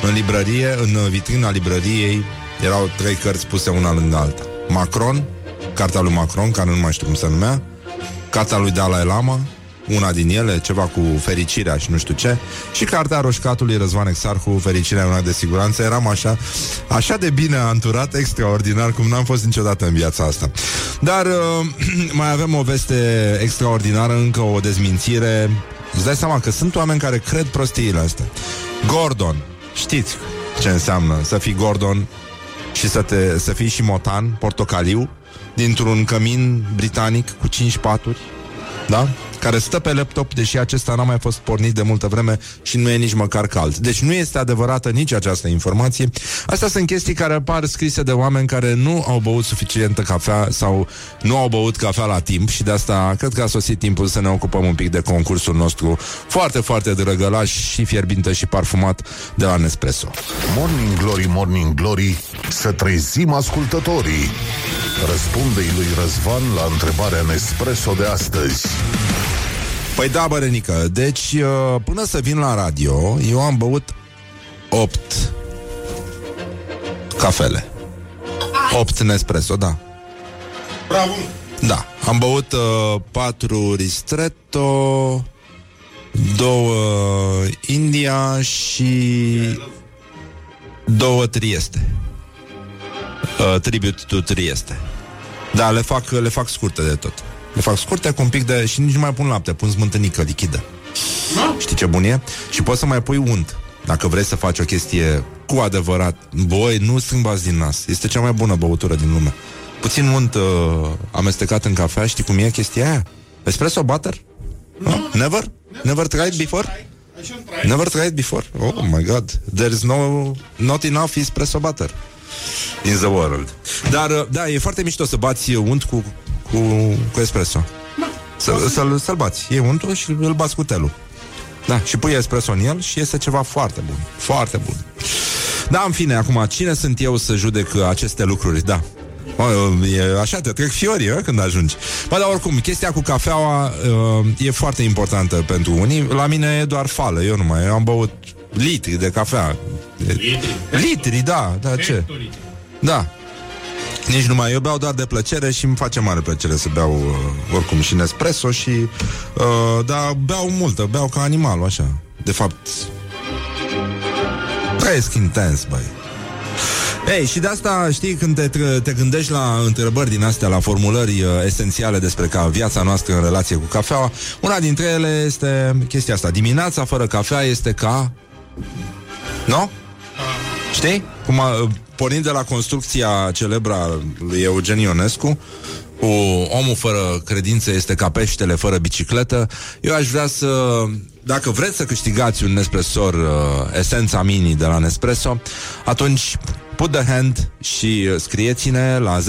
În librărie, în vitrina librăriei Erau trei cărți puse una lângă alta Macron, cartea lui Macron Care nu mai știu cum se numea Cartea lui Dalai Lama una din ele, ceva cu fericirea și nu știu ce, și cartea roșcatului Răzvan Exarhu, Fericirea una de siguranță. Eram așa, așa de bine anturat, extraordinar, cum n-am fost niciodată în viața asta. Dar uh, [clears throat] mai avem o veste extraordinară, încă o dezmințire Îți dai seama că sunt oameni care cred prostiile astea. Gordon. Știți ce înseamnă să fii Gordon și să, te, să fii și motan, portocaliu, dintr-un cămin britanic cu cinci paturi, da? Care stă pe laptop, deși acesta n-a mai fost pornit de multă vreme și nu e nici măcar cald. Deci nu este adevărată nici această informație. Astea sunt chestii care apar scrise de oameni care nu au băut suficientă cafea sau nu au băut cafea la timp și de asta cred că a sosit timpul să ne ocupăm un pic de concursul nostru foarte, foarte drăgălaș și fierbinte și parfumat de la Nespresso. Morning Glory, Morning Glory, să trezim ascultătorii. Răspunde-i lui Răzvan la întrebarea Nespresso de astăzi. Păi da, bărănică, deci uh, până să vin la radio, eu am băut 8 cafele. 8 Nespresso, da. Bravo! Da, am băut uh, 4 Ristretto, 2 India și 2 Trieste. Uh, tribute to Trieste. Da, le fac, le fac scurte de tot. Le fac scurte cu un pic de... Și nici nu mai pun lapte, pun smântânică lichidă. Știi ce bun e? Și poți să mai pui unt. Dacă vrei să faci o chestie cu adevărat, boi, nu strâmbați din nas. Este cea mai bună băutură din lume. Puțin unt uh, amestecat în cafea, știi cum e chestia aia? Espresso butter? No? Never? Never tried before? Never tried before? Oh my god. There is no, not enough espresso butter in the world. Dar, uh, da, e foarte mișto să bați unt cu, cu, cu espresso. Să, să-l, să-l bați. E untul și îl bați cu telul. Da, și pui espresso în el și este ceva foarte bun. Foarte bun. Da, în fine, acum, cine sunt eu să judec aceste lucruri? Da. O, e așa, te trec fiorii a, când ajungi. Bă, dar oricum, chestia cu cafeaua uh, e foarte importantă pentru unii. La mine e doar fală, eu nu mai eu am băut litri de cafea. Litri? Litri, da, da, ce? Da. Nici nu mai, eu beau doar de plăcere și îmi face mare plăcere să beau uh, oricum și Nespresso și uh, da, beau multă, beau ca animalul, așa. De fapt, trăiesc intens, băi. Ei, și de asta, știi, când te, te gândești la întrebări din astea, la formulări uh, esențiale despre ca viața noastră în relație cu cafeaua, una dintre ele este chestia asta. Dimineața fără cafea este ca... Nu? Știi? Cum a, pornind de la construcția celebra lui Eugen Ionescu, cu omul fără credință este ca peștele fără bicicletă, eu aș vrea să... Dacă vreți să câștigați un Nespressor uh, Esența Mini de la Nespresso, atunci put the hand și uh, scrieți-ne la 0729001122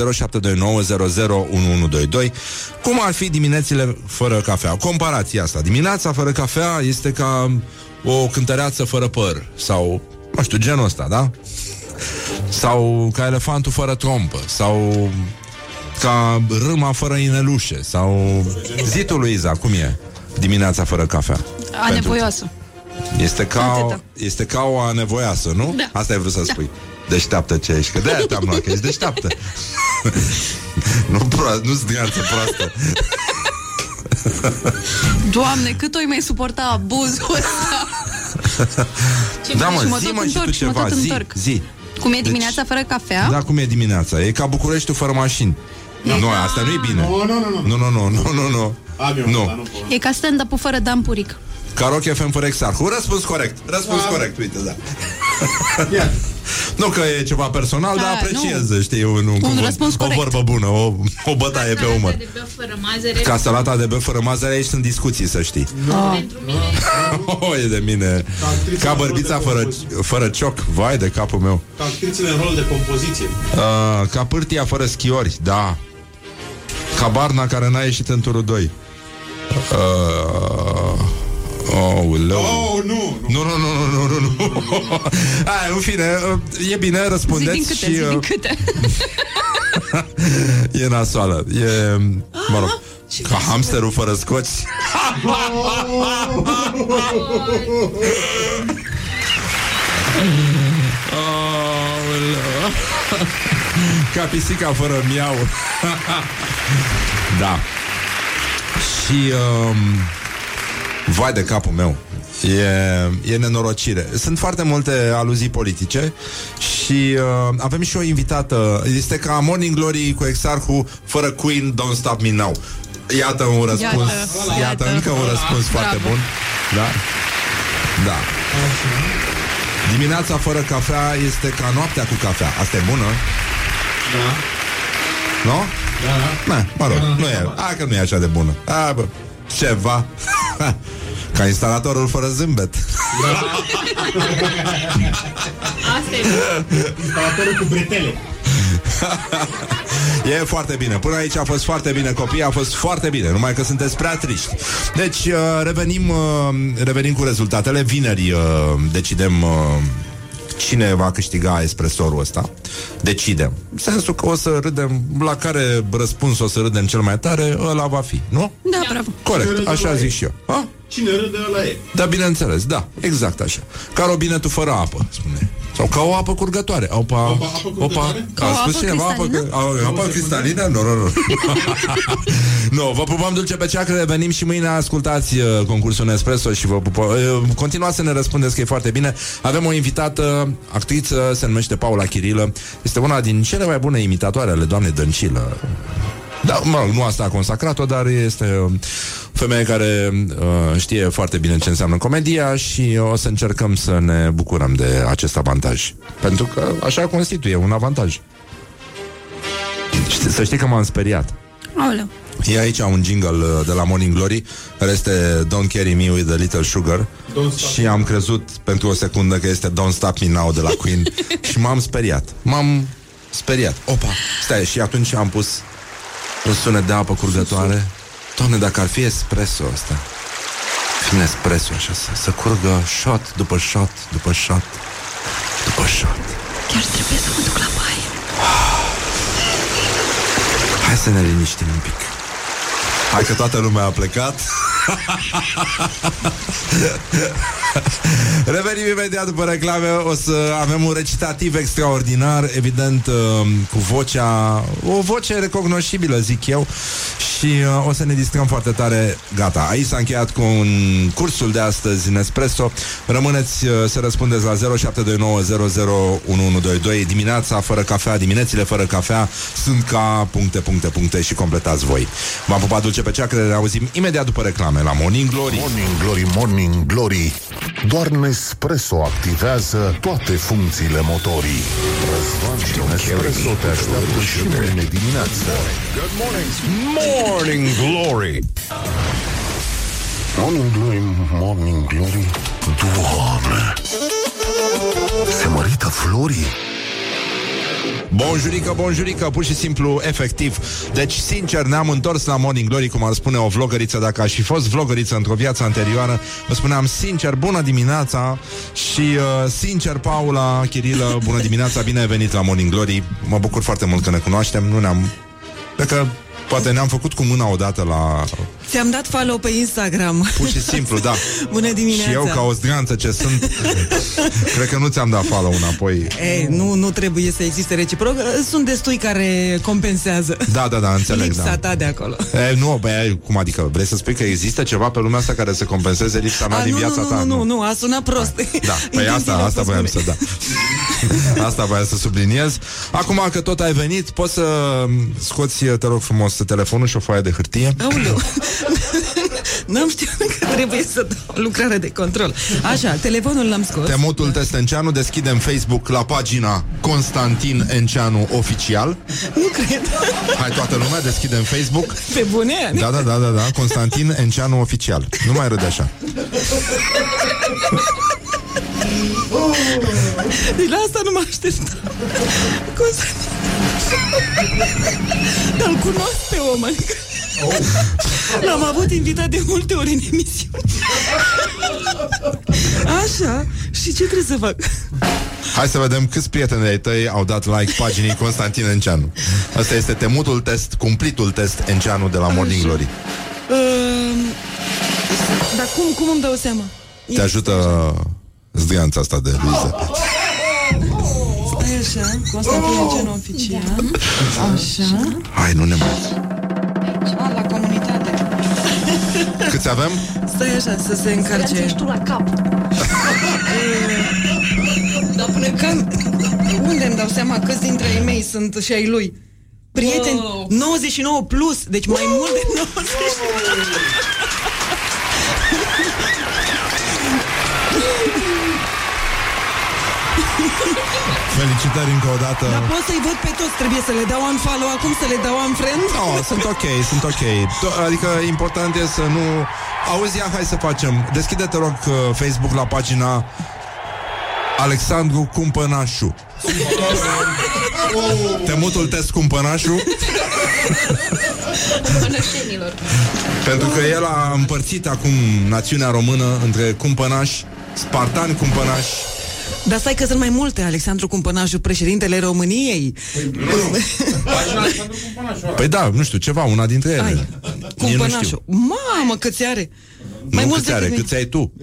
cum ar fi diminețile fără cafea. Comparația asta. Dimineața fără cafea este ca o cântăreață fără păr sau, nu știu, genul ăsta, da? Sau ca elefantul fără trompă Sau ca râma fără inelușe Sau zitul lui Iza, cum e? Dimineața fără cafea Anevoioasă. este ca, este ca o anevoiasă, nu? Da. Asta ai vrut să spui Deșteaptă ce ești, că de-aia te-am luat, că ești deșteaptă [laughs] Nu proastă, nu zdreanță proastă Doamne, cât o mai suporta abuzul ăsta? [laughs] Ce da, bine, mă, și mă zi tot mă și tu întorc, și mă ceva, tot zi, întorc. zi. Cum e dimineața fără cafea? Da, cum e dimineața? E ca Bucureștiul fără mașini. Nu, asta nu e bine. Nu, nu, nu, Nu, nu, nu, nu, nu, nu. Am eu, Nu. dar nu pot. E ca stand-up-ul fără Dan Puric. Ca Rock FM fără Exarhu. Răspuns corect. Răspuns corect, uite, da. [laughs] Nu că e ceva personal, dar Da, apreciez, știi, un, un, cuvânt, răspuns o corect. vorbă bună, o, o bătaie pe umăr. de băf fără mazăre. Ca salata de băf fără mazăre, aici sunt discuții, să știi. Pentru mine [laughs] Oh, e de mine. Ca bărbița fără, fără cioc. Vai de capul meu. Ca actrițele în rol de compoziție. Uh, ca pârtia fără schiori, da. Ca barna care n-a ieșit în turul 2. Uh, oh, leu. Oh, nu, nu. Nu, nu, nu, nu, nu, nu, nu. [laughs] Hai, în fine, uh, e bine, Zi din răspundeți câte, și zi din uh, câte. [laughs] e nasoală. E, mă rog, ca hamsterul fără scoci. [laughs] Aoleu. Ca pisica fără miau. da. Și um, Vai de capul meu. E, e nenorocire. Sunt foarte multe aluzii politice Și uh, avem și o invitată. Este ca Morning Glory cu Exarhu Fără Queen, Don't Stop Me Now. Iată un răspuns. Iată, Iată, iată. încă un răspuns Bravo. foarte bun. Da? Da. Dimineața fără cafea este ca noaptea cu cafea. Asta e bună? Da. Nu? Da, Na, mă rog, nu e, a, că nu e așa de bună. A, bă, Ceva [laughs] Ca instalatorul fără zâmbet asta e. Instalatorul cu bretele. E foarte bine. Până aici a fost foarte bine, copii, a fost foarte bine, numai că sunteți prea triști. Deci, uh, revenim, uh, revenim cu rezultatele. Vineri uh, decidem uh, cine va câștiga espresorul ăsta. Decidem. În sensul că o să râdem, la care răspuns o să râdem cel mai tare, ăla va fi, nu? Da, bravo. Corect, așa zic și eu. A? Cine râde, ăla e. Da, bineînțeles, da, exact așa. Ca robinetul fără apă, spune. Sau ca o apă curgătoare. Opa, Opa, apă curgătoare? Opa, a spus apă cineva apă, cristalină? a, apă cristalină? Nu, nu, nu. [laughs] nu, vă pupăm dulce pe ceacră, revenim și mâine ascultați uh, concursul Nespresso și vă pupăm. Uh, continuați să ne răspundeți că e foarte bine. Avem o invitată, actriță, se numește Paula Chirilă. Este una din cele mai bune imitatoare ale doamnei Dăncilă. Da, mă rog, nu asta a consacrat-o, dar este o femeie care uh, știe foarte bine ce înseamnă comedia și o să încercăm să ne bucurăm de acest avantaj. Pentru că așa constituie un avantaj. Știi, să știi că m-am speriat. Aoleu. E aici un jingle uh, de la Morning Glory care este Don't Carry Me With A Little Sugar și am crezut pentru o secundă că este Don't Stop Me Now de la Queen [laughs] și m-am speriat. M-am speriat. Opa, stai, și atunci am pus un sunet de apă curgătoare. Doamne, dacă ar fi espresso ăsta, fi un espresso așa, să, să curgă shot după shot, după shot, după shot. Chiar trebuie să mă duc la baie. Hai să ne liniștim un pic. Hai că toată lumea a plecat. [laughs] Revenim imediat după reclame. O să avem un recitativ extraordinar Evident uh, cu vocea O voce recognoscibilă, zic eu Și uh, o să ne distrăm foarte tare. Gata, aici s-a încheiat cu un cursul de astăzi în Espresso Rămâneți uh, să răspundeți la 0729001122 Dimineața fără cafea, diminețile fără cafea Sunt ca puncte, puncte, puncte Și completați voi. V-am pupat dulce pe ceacră, ne auzim imediat după reclame La Morning Glory. Morning Glory, Morning Glory. Doar Nespresso activează toate funcțiile motorii. Răzvan și Nespresso te așteaptă și mâine dimineață. Good morning. Morning Glory. Morning Glory, Morning Glory. Doamne. Se mărită florii Bonjurică, bonjurică, pur și simplu, efectiv. Deci, sincer, ne-am întors la Morning Glory Cum ar spune o vlogăriță Dacă aș fi fost vlogăriță într-o viață anterioară Vă spuneam sincer, bună dimineața Și uh, sincer, Paula, Chirilă Bună dimineața, bine ai venit la Morning Glory. Mă bucur foarte mult că ne cunoaștem Nu ne-am... Cred că Poate ne-am făcut cu mâna odată la... Ți-am dat follow pe Instagram. Pur și simplu, da. [laughs] Bună dimineața. Și eu, ca o zdreanță ce sunt, [laughs] cred că nu ți-am dat follow înapoi. Ei, nu, nu trebuie să existe reciproc. Sunt destui care compensează. Da, da, da, înțeleg, Lipsa da. ta de acolo. E, nu, bă, cum adică? Vrei să spui că există ceva pe lumea asta care să compenseze lipsa mea A, din nu, viața nu, ta? nu, nu, nu, a sunat prost. Da, păi asta, asta voiam să da. [laughs] Asta voiam să subliniez. Acum că tot ai venit, poți să scoți, te rog frumos, telefonul și o foaie de hârtie. Aoleu. [laughs] N-am știut că trebuie să dau lucrare de control. Așa, telefonul l-am scos. Temutul Testenceanu, deschidem Facebook la pagina Constantin Enceanu Oficial. Nu cred. Hai toată lumea, deschidem Facebook. Pe bune? Da, da, da, da, da, Constantin Enceanu Oficial. Nu mai râde așa. Deci la asta nu mă așteptam. Constantin. Dar îl cunosc pe om, adică... L-am avut invitat de multe ori în emisiune. Așa, și ce trebuie să fac? Hai să vedem câți prieteni ai tăi au dat like paginii Constantin Enceanu. Asta este temutul test, cumplitul test Enceanu de la Morning Așa. Glory. Uh, dar cum, cum îmi dau seama? Te ajută zdreanța asta de Luiza. Stai așa, Constantin în gen oficial. Așa. Hai, nu ne mai... Câți avem? Stai așa, să se încarce. Ești tu la cap. [laughs] Dar până când... Unde îmi dau seama câți dintre ei mei sunt și ai lui? Prieteni, 99 plus, deci mai mult de 99. [laughs] Felicitări încă o dată. Dar pot să-i văd pe toți, trebuie să le dau un follow acum, să le dau un friend? No, sunt ok, sunt ok. To- adică important e să nu... Auzi, ia, hai să facem. Deschide, te rog, uh, Facebook la pagina Alexandru Cumpănașu. [laughs] Temutul test Cumpănașu. Pânășenilor. Pentru că el a împărțit acum națiunea română între cumpănași, spartani cumpănași. Dar stai că sunt mai multe, Alexandru Cumpănașu, președintele României. Păi [laughs] da, nu știu, ceva, una dintre ele. Ai, Nici nu știu. Cumpănașu. Mamă, câți are? Mai nu mulți câți are, decât câți ai tu?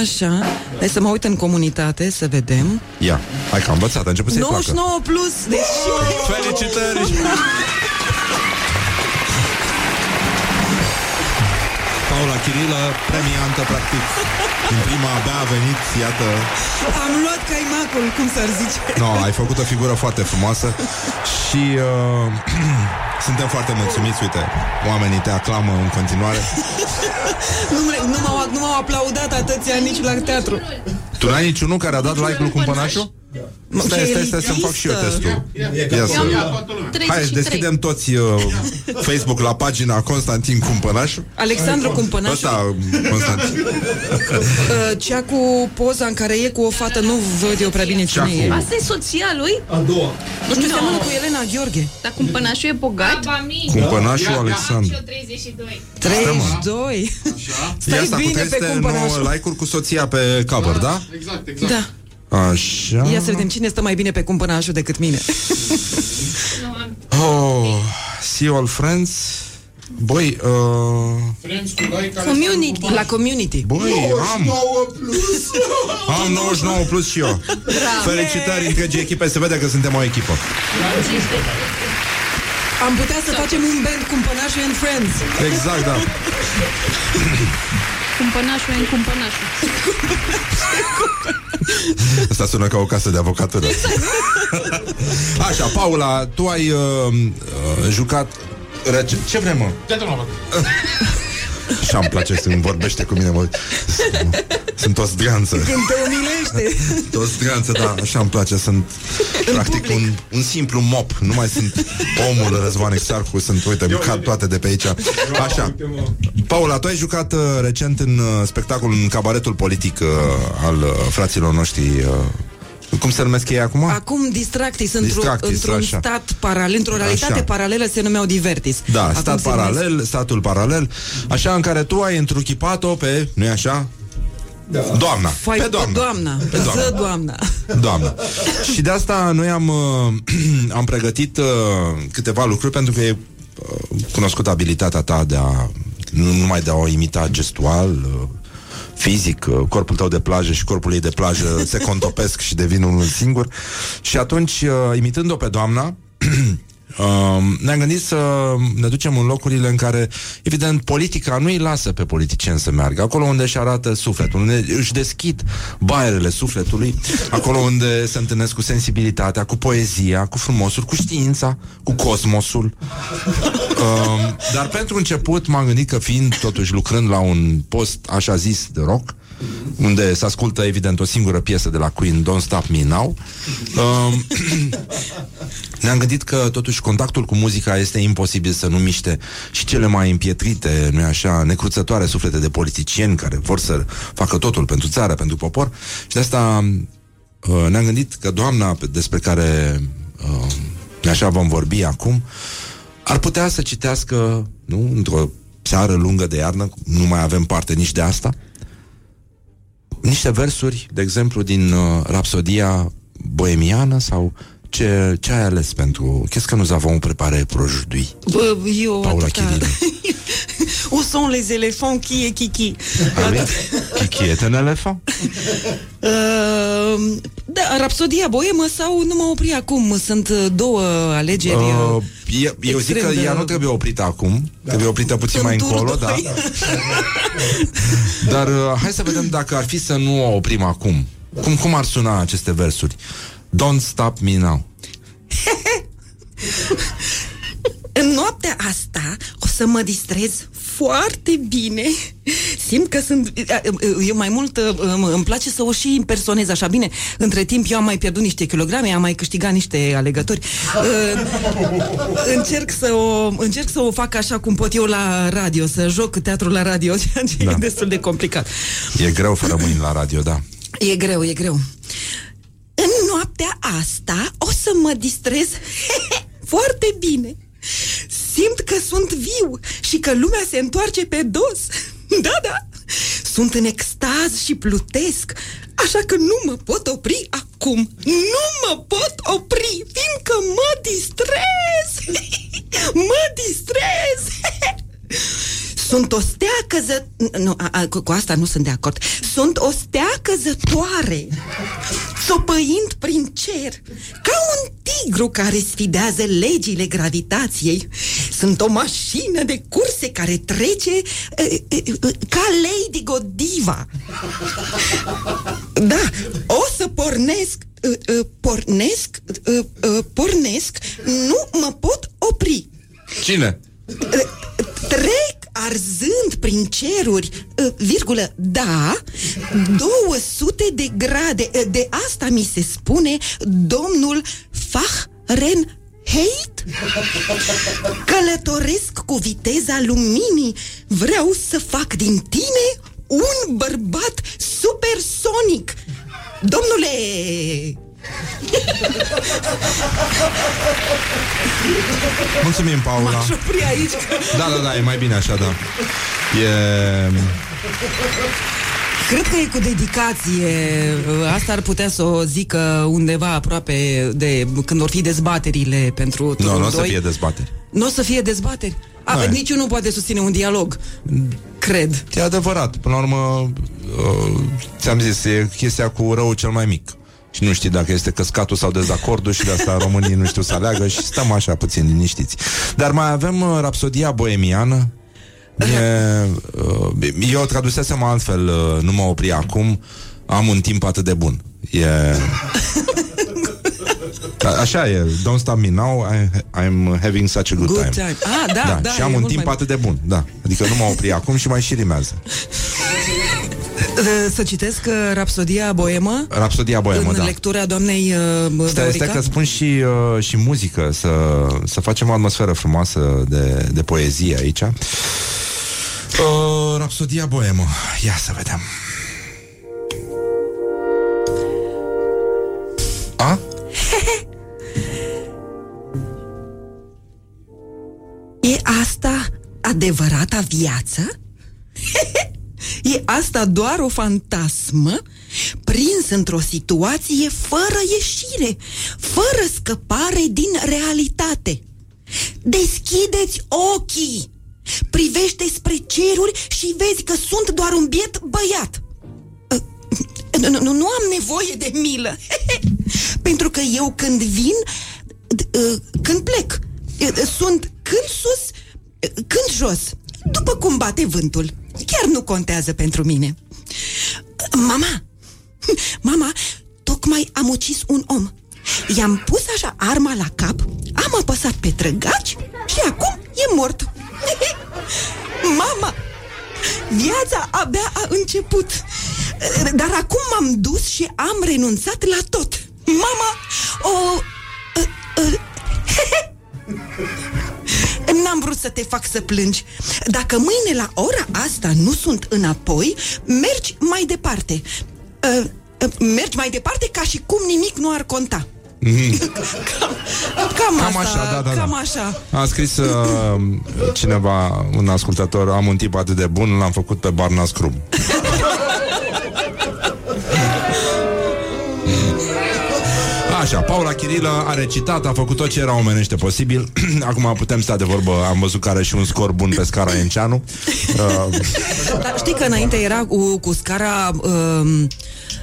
Așa, hai să mă uit în comunitate, să vedem. Ia, hai că a învățat, a început să-i placă. 99 plus, deci... Felicitări! [laughs] Paula Chirilă, premiantă, practic. Din prima abia a venit, iată... Am luat caimacul, cum s-ar zice. No, ai făcut o figură foarte frumoasă și uh, [clears throat] suntem foarte mulțumiți, uite, oamenii te aclamă în continuare. Nu, m- nu, m-au, nu m-au aplaudat atâția nici la teatru. Tu n-ai niciunul care a dat like-ul cumpănașul? Stai, stai, stai să-mi fac și eu testul. Ia să... Hai, deschidem toți uh, Facebook la pagina Constantin Cumpănașu. Alexandru Cumpănașu. Ăsta, Constantin. Uh, Cea cu poza în care e cu o fată, nu văd eu prea bine cine Cea e. cu- Asta e soția lui? A doua. Nu știu, No. seamănă cu Elena Gheorghe. Dar cumpănașul e bogat? Cumpănașul Alexandru. 32. 32. E Stai asta cu bine pe 309 cumpănașul. like-uri cu soția pe cover, da? Exact, Da. Așa. Ia să vedem cine stă mai bine pe cumpănașul decât mine. [laughs] Oh, see all friends. Băi, uh, Friends cu like care Community. La community. băi, am, am 99 plus și eu. Felicitări întregi echipe, se vede că suntem o echipă. Am putea să facem un band cumpănașul and friends. Exact, da. [laughs] Cumpănașul e în cumpănașul. [laughs] Asta sună ca o casă de avocatură. Așa, Paula, tu ai uh, uh, jucat rece- Ce vrem, mă? [laughs] Și îmi place să-mi vorbește cu mine, mă. Sunt o zdreanță. Când te umilește. O zdreanță, da, așa îmi place. Sunt practic un, un simplu mop. Nu mai sunt omul Răzvan Exarcu. Sunt, uite, îmi cad toate de pe aici. Așa. Paula, tu ai jucat uh, recent în uh, spectacolul, în cabaretul politic uh, al uh, fraților noștri uh, cum se numesc ei acum? Acum distractis într-un, Distractis, într-un așa. stat paralel, într-o realitate Așa. paralelă se numeau Divertis. Da, Acum stat se numesc- paralel, statul paralel, așa în care tu ai întruchipat-o pe, nu-i așa? Da. Doamna, Fai, pe doamna. doamna. Pe doamna. Ză doamna. Doamna. Și de asta noi am, uh, [clears throat] am pregătit uh, câteva lucruri pentru că e cunoscut abilitatea ta de a nu numai de a o imita gestual, uh, fizic, uh, corpul tău de plajă și corpul ei de plajă [laughs] se contopesc și devin unul singur. Și atunci, uh, imitând-o pe doamna, [clears throat] Uh, ne-am gândit să ne ducem în locurile în care, evident, politica nu îi lasă pe politicieni să meargă. Acolo unde își arată sufletul, unde își deschid baierele sufletului, acolo unde se întâlnesc cu sensibilitatea, cu poezia, cu frumosul, cu știința, cu cosmosul. Uh, dar pentru început m-am gândit că fiind totuși lucrând la un post așa zis de rock, unde se ascultă evident o singură piesă de la Queen, Don't Stop Me Now. Um, [coughs] ne-am gândit că totuși contactul cu muzica este imposibil să nu miște și cele mai împietrite, nu așa, necruțătoare suflete de politicieni care vor să facă totul pentru țară, pentru popor. Și de asta uh, ne-am gândit că doamna pe- despre care uh, așa vom vorbi acum ar putea să citească, nu, într-o seară lungă de iarnă, nu mai avem parte nici de asta, niște versuri, de exemplu, din uh, Rapsodia boemiană sau ce, ce ai ales pentru... Qu'est-ce que nous avons préparé pour aujourd'hui? Bă, eu Paula atâta... Chirinu. [laughs] Où sont les éléphants? Qui est Kiki? Ah oui? Qui, qui est un éléphant? [laughs] Uh, da, Rapsodia Boemă sau nu mă opri acum? Sunt uh, două alegeri. Uh, Uh, eu, eu zic extrem că de- ea nu trebuie oprită acum, da. trebuie oprită puțin mai În tur încolo, da. doi. [laughs] Dar uh, hai să vedem dacă ar fi să nu o oprim acum. Cum, cum ar suna aceste versuri? Don't stop me now. [laughs] În noaptea asta o să mă distrez foarte bine. Simt că sunt... Eu mai mult îmi îmi place să o și impersonez așa bine. Între timp eu am mai pierdut niște kilograme, am mai câștigat niște alegători. Uh, Încerc să o, încerc să o fac așa cum pot eu la radio, să joc teatru la radio, [laughs] ceea ce Da. e destul de complicat. E greu fără mâini la radio, da. E greu, e greu. În noaptea asta o să mă distrez [laughs] foarte bine. Simt că sunt viu și că lumea se întoarce pe dos. [laughs] Da, da. Sunt în extaz și plutesc, așa că nu mă pot opri acum. Nu mă pot opri, fiindcă mă distrez. [laughs] mă distrez. Sunt o stea căză... Nu, a, a, cu, cu asta nu sunt de acord. Sunt o stea căzătoare, țopăind prin cer, ca un tigru care sfidează legile gravitației. Sunt o mașină de curse care trece e, e, e, ca Lady Godiva. Da, o să pornesc e, e, pornesc, e, e, pornesc, nu mă pot opri. Cine? Trec arzând prin ceruri, uh, virgulă, da, 200 de grade. Uh, De asta mi se spune domnul Fahrenheit. Călătoresc cu viteza luminii. Vreau să fac din tine un bărbat supersonic. Domnule... Mulțumim, Paula. M-aș opri aici. că- Da, da, da, e mai bine așa, da. E... Cred că e cu dedicație. Asta ar putea să o zică undeva aproape de când vor fi dezbaterile pentru Nu, turul nu o să 2. fie dezbateri. Nu o să fie dezbateri. A, Hai. niciunul nu poate susține un dialog. Cred. E adevărat. Până la urmă, uh, ți-am zis, e chestia cu răul cel mai mic. Și nu știi dacă este căscatul sau dezacordul și de asta românii nu știu să aleagă și stăm așa puțin liniștiți. Dar mai avem uh, Rapsodia Boemiană. E, uh, eu tradusesem altfel, uh, nu mă opri acum, am un timp atât de bun. E... A- Așa e, don't stop me now, I, I'm having such a good, Good time. time. Ah, da, da, și e am un mult timp mai- atât de bun, da. Adică nu mă opri acum și mai și rimează. Să citesc uh, Rapsodia Boemă Rapsodia Boemă, în da. lectura doamnei uh, Stai, Veorica? stai că spun și, uh, și muzică să, să facem o atmosferă frumoasă de, de poezie aici uh, Rapsodia Boemă Ia să vedem A? [laughs] E asta adevărata viață? [laughs] e asta doar o fantasmă prins într-o situație fără ieșire, fără scăpare din realitate. Deschideți ochii! Privește spre ceruri și vezi că sunt doar un biet băiat. Uh, Nu, nu, nu, nu am nevoie de milă. [laughs] Pentru că eu când vin, d- uh, când plec, uh, sunt când sus, uh, când jos, după cum bate vântul. Chiar nu contează pentru mine. Mama, mama, tocmai am ucis un om. I-am pus așa arma la cap, am apăsat pe trăgaci și acum e mort. [laughs] Mama, viața abia a început. Dar acum m-am dus și am renunțat la tot. Mama, o... [laughs] N-am vrut să te fac să plângi. Dacă mâine la ora asta nu sunt înapoi, mergi mai departe. Uh, uh, mergi mai departe ca și cum nimic nu ar conta. Cam, cam, Cam asta, așa, da, da, da. cam așa. A scris uh, cineva, un ascultător, am un tip atât de bun, l-am făcut pe Barna Scrum. [laughs] Așa, Paula Chirilă a recitat, a făcut tot ce era omenește posibil. [clears throat] Acum putem sta de vorbă, am văzut că are și un scor bun pe scara Enceanu. [laughs] Uh, Dar știi că înainte era cu, cu scara uh,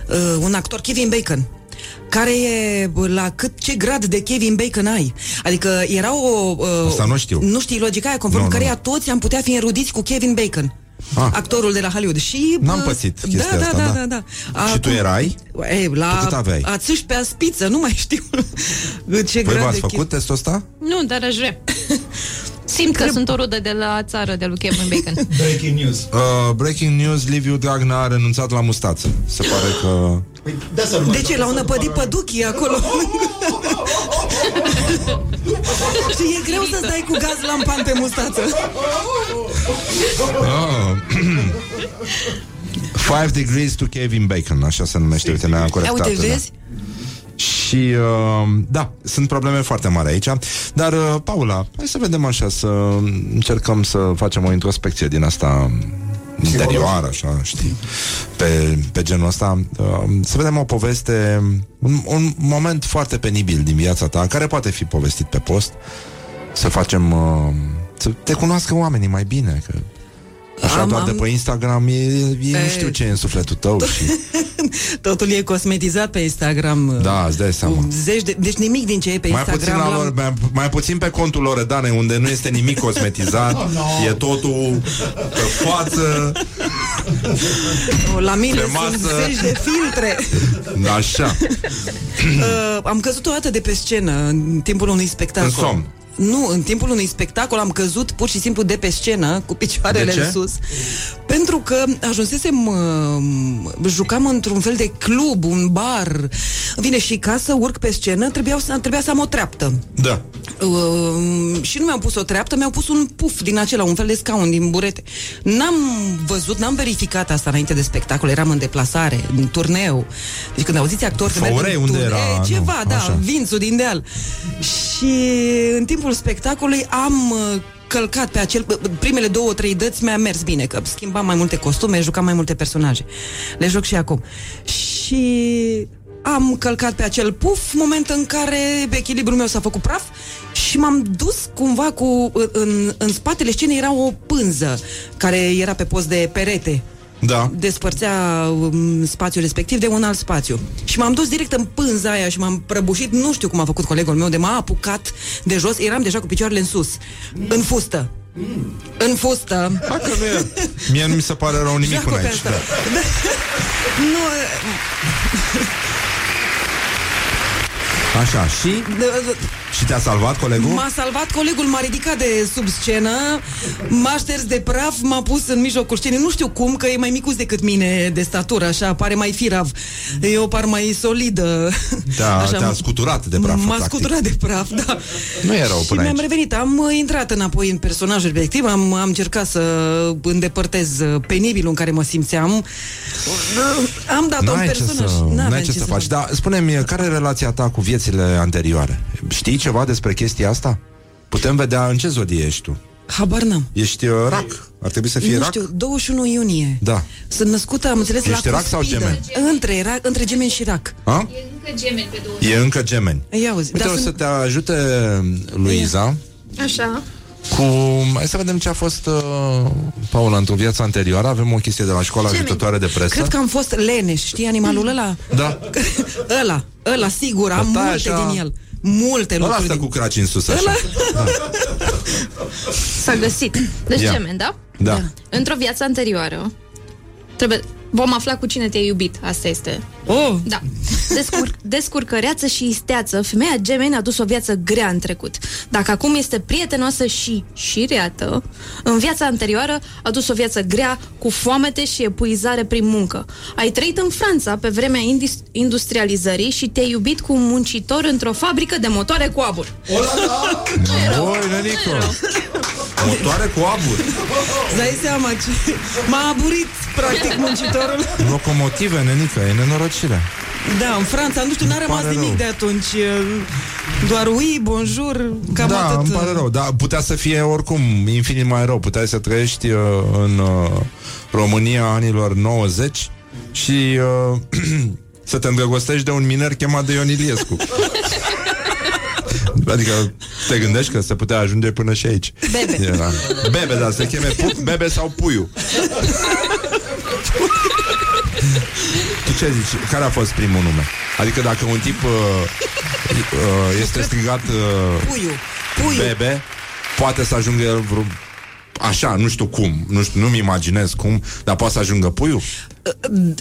uh, un actor, Kevin Bacon care e bă, la cât ce grad de Kevin Bacon ai. Adică era o... Uh, Asta nu știu. Nu știi logica aia, conform Nu, nu, căreia nu. toți am putea fi înrudiți cu Kevin Bacon. Ah. Actorul de la Hollywood. Și, N-am bă, pățit da, chestia da, asta, da, da. da, da. Și tu erai? Ei, la Tu cât aveai? ațâși pe aspiță, nu mai știu [laughs] ce Voi grad v-ați de făcut testul ăsta? Nu, dar aș vrea. [laughs] Simt că sunt o rudă de la țară de lui Kevin Bacon. Breaking news. Uh, breaking news, Liviu Dragnea a renunțat la mustață. Se pare că... De ce? L-au năpădit păduchii acolo. [laughs] și e greu să dai cu gaz lampan pe mustață. Oh. [clears throat] Five degrees to Kevin Bacon, așa se numește, uite, ne-a Ia corectat. uite, da. vezi? Și, uh, da, sunt probleme foarte mari aici. Dar, uh, Paula, hai să vedem așa Să încercăm să facem o introspecție Din asta interioară, așa, știi Pe, pe genul ăsta. Uh, Să vedem o poveste un, un moment foarte penibil din viața ta Care poate fi povestit pe post. Să facem uh, Să te cunoască oamenii mai bine că Așa Am- doar de am- pe Instagram e, e, E- Nu știu ce e în sufletul tău și, [laughs] Totul e cosmetizat pe Instagram. Da, îți dai seama Cu Zeci de, deci nimic din ce e pe mai puțin, Instagram la l-am- lor, mai, mai puțin pe contul Loredane Unde nu este nimic cosmetizat [laughs] Oh, no. E totul pe față [laughs] La mine Pe sunt masă. zeci de filtre. Așa uh, am căzut o dată de pe scenă în timpul unui spectacol. În somn. Nu, în timpul unui spectacol am căzut pur și simplu de pe scenă cu picioarele De ce? în sus. Pentru că ajunsesem uh, jucam într-un fel de club, un bar. Bine, și ca să urc pe scenă trebuia să, trebuia să am o treaptă. Da Uh, și nu mi-au pus o treaptă, mi-au pus un puf din acela, un fel de scaun din burete. N-am văzut, n-am verificat asta înainte de spectacol, eram în deplasare, în turneu. Deci când auziți actori că merg Faurei, în unde turneu, era? e ceva, Nu, da, așa. vințul din deal. Și în timpul spectacolului am uh, călcat pe acel... Primele două, trei dăți mi-a mers bine, că schimbam mai multe costume, jucam mai multe personaje. Le joc și acum. Și am călcat pe acel puf, moment în care echilibrul meu s-a făcut praf și m-am dus cumva cu... În, în spatele scenei era o pânză care era pe post de perete Da despărțea um, spațiul respectiv de un alt spațiu. Și m-am dus direct în pânza aia și m-am prăbușit, nu știu cum a făcut colegul meu, de m-a apucat de jos, eram deja cu picioarele în sus, în fustă. În fustă. Dacă nu e. Mie nu mi se pare rău nimic până Jacob, aici asta. [laughs] [laughs] da. Da. Nu, Așa, și? Și te-a salvat colegul? M-a salvat colegul, m-a ridicat de sub scenă, m-a șters de praf, m-a pus în mijlocul scenei. Nu știu cum, că e mai micuț decât mine de statură, așa, pare mai firav. Eu par mai solidă. Te-a, [laughs] Așa, te-a scuturat de praf M-a practic. scuturat de praf, da. Nu e rău Și până mi-am aici revenit, am uh, intrat înapoi în personajul respectiv, am, am încercat să îndepărtez uh, penibilul în care mă simțeam. Uh, Am dat un N-ai ce personaj. să, N-aveam n-ai ce să faci fac. Dar spune-mi, care e relația ta cu viețile anterioare? Știi ceva despre chestia asta? Putem vedea în ce zodie ești tu Habar n-am. Ești uh, rac Ar trebui să fie nu rac? știu, 21 iunie. Da Sunt născută, am înțeles, Ești la rac sau cuspidă. gemeni? Între, ra, între gemeni și rac. A? Încă gemeni pe două. E încă gemeni Ia auzi, Uite, dar o să sunt... te ajute Luiza Așa. cu... Hai să vedem ce a fost uh, Paula într-o viață anterioară. Avem o chestie de la școala Ce ajutătoare de presă. Cred că am fost leneș, știi animalul ăla? Da. [laughs] ăla, ăla, sigur, am Da, multe așa- din el. Multe Ăla lucruri stă din... cu craci în sus așa. S-a găsit. Deci Ia. gemen, da? Da. Într-o viață anterioară trebuie... Vom afla cu cine te-ai iubit. Asta este. Oh! Da. [laughs] Descur- descurcăreață și isteață, femeia gemeni a dus o viață grea în trecut. Dacă acum este prietenoasă și șireată, în viața anterioară a dus o viață grea cu foamete și epuizare prin muncă. Ai trăit în Franța pe vremea indis- industrializării și te-ai iubit cu un muncitor într-o fabrică de motoare cu abur. Oi, Nenico! Motoare cu abur. Îți dai seama ce... M-a aburit, practic, muncitorul. Locomotive, Nenică, e nenorocire. Da, în Franța, nu știu, n-a Îmi rămas pare nimic rău. de atunci. Doar oui, bonjour, cam da, atât. îmi pare rău, dar putea să fie oricum infinit mai rău. Puteai să trăiești uh, în uh, România anilor 90 și uh, [clears throat] să te îndrăgostești de un miner chemat de Ion Iliescu. [laughs] Adică te gândești că se putea ajunge până și aici. Bebe. Era. Bebe, da, se cheme pu- Bebe sau Puiu. [laughs] tu ce zici? Care a fost primul nume? Adică dacă un tip uh, uh, este strigat uh, Puiu, puiu. Bebe, poate să ajungă el vreo... Așa, nu știu cum, nu știu, nu-mi imaginez cum, dar poate să ajungă puiul?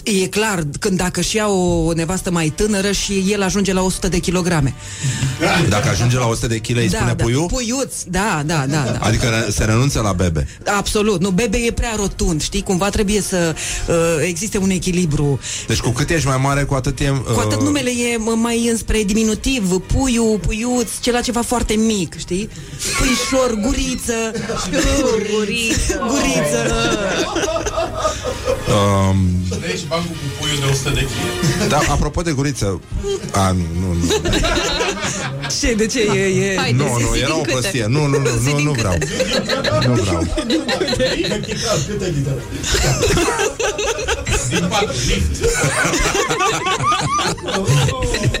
E clar, când dacă și ia o nevastă mai tânără și el ajunge la 100 de kilograme. Dacă ajunge la 100 de kg, îi spune da, puiul? Puiuț, da, da, da, da. Adică re- se renunță la bebe. Absolut, nu, bebe e prea rotund, știi? Cumva trebuie să uh, existe un echilibru. Deci cu cât ești mai mare, cu atât e... Uh, Cu atât numele e mă, mai înspre diminutiv, puiuț, puiuț, ceva ceva foarte mic, știi? Puișor, guriță, Guriță. guriță. Um, Deci bancul cu puiul de 100 de kg. da, apropo de guriță... A, nu, nu, nu. [laughs] Ce, de ce e? e... Haide, nu, zi, nu, zi era din o câte. prostie. Nu, nu, nu, Zi nu, din nu câte. vreau. Nu vreau. [laughs] Din patru, lift. [laughs]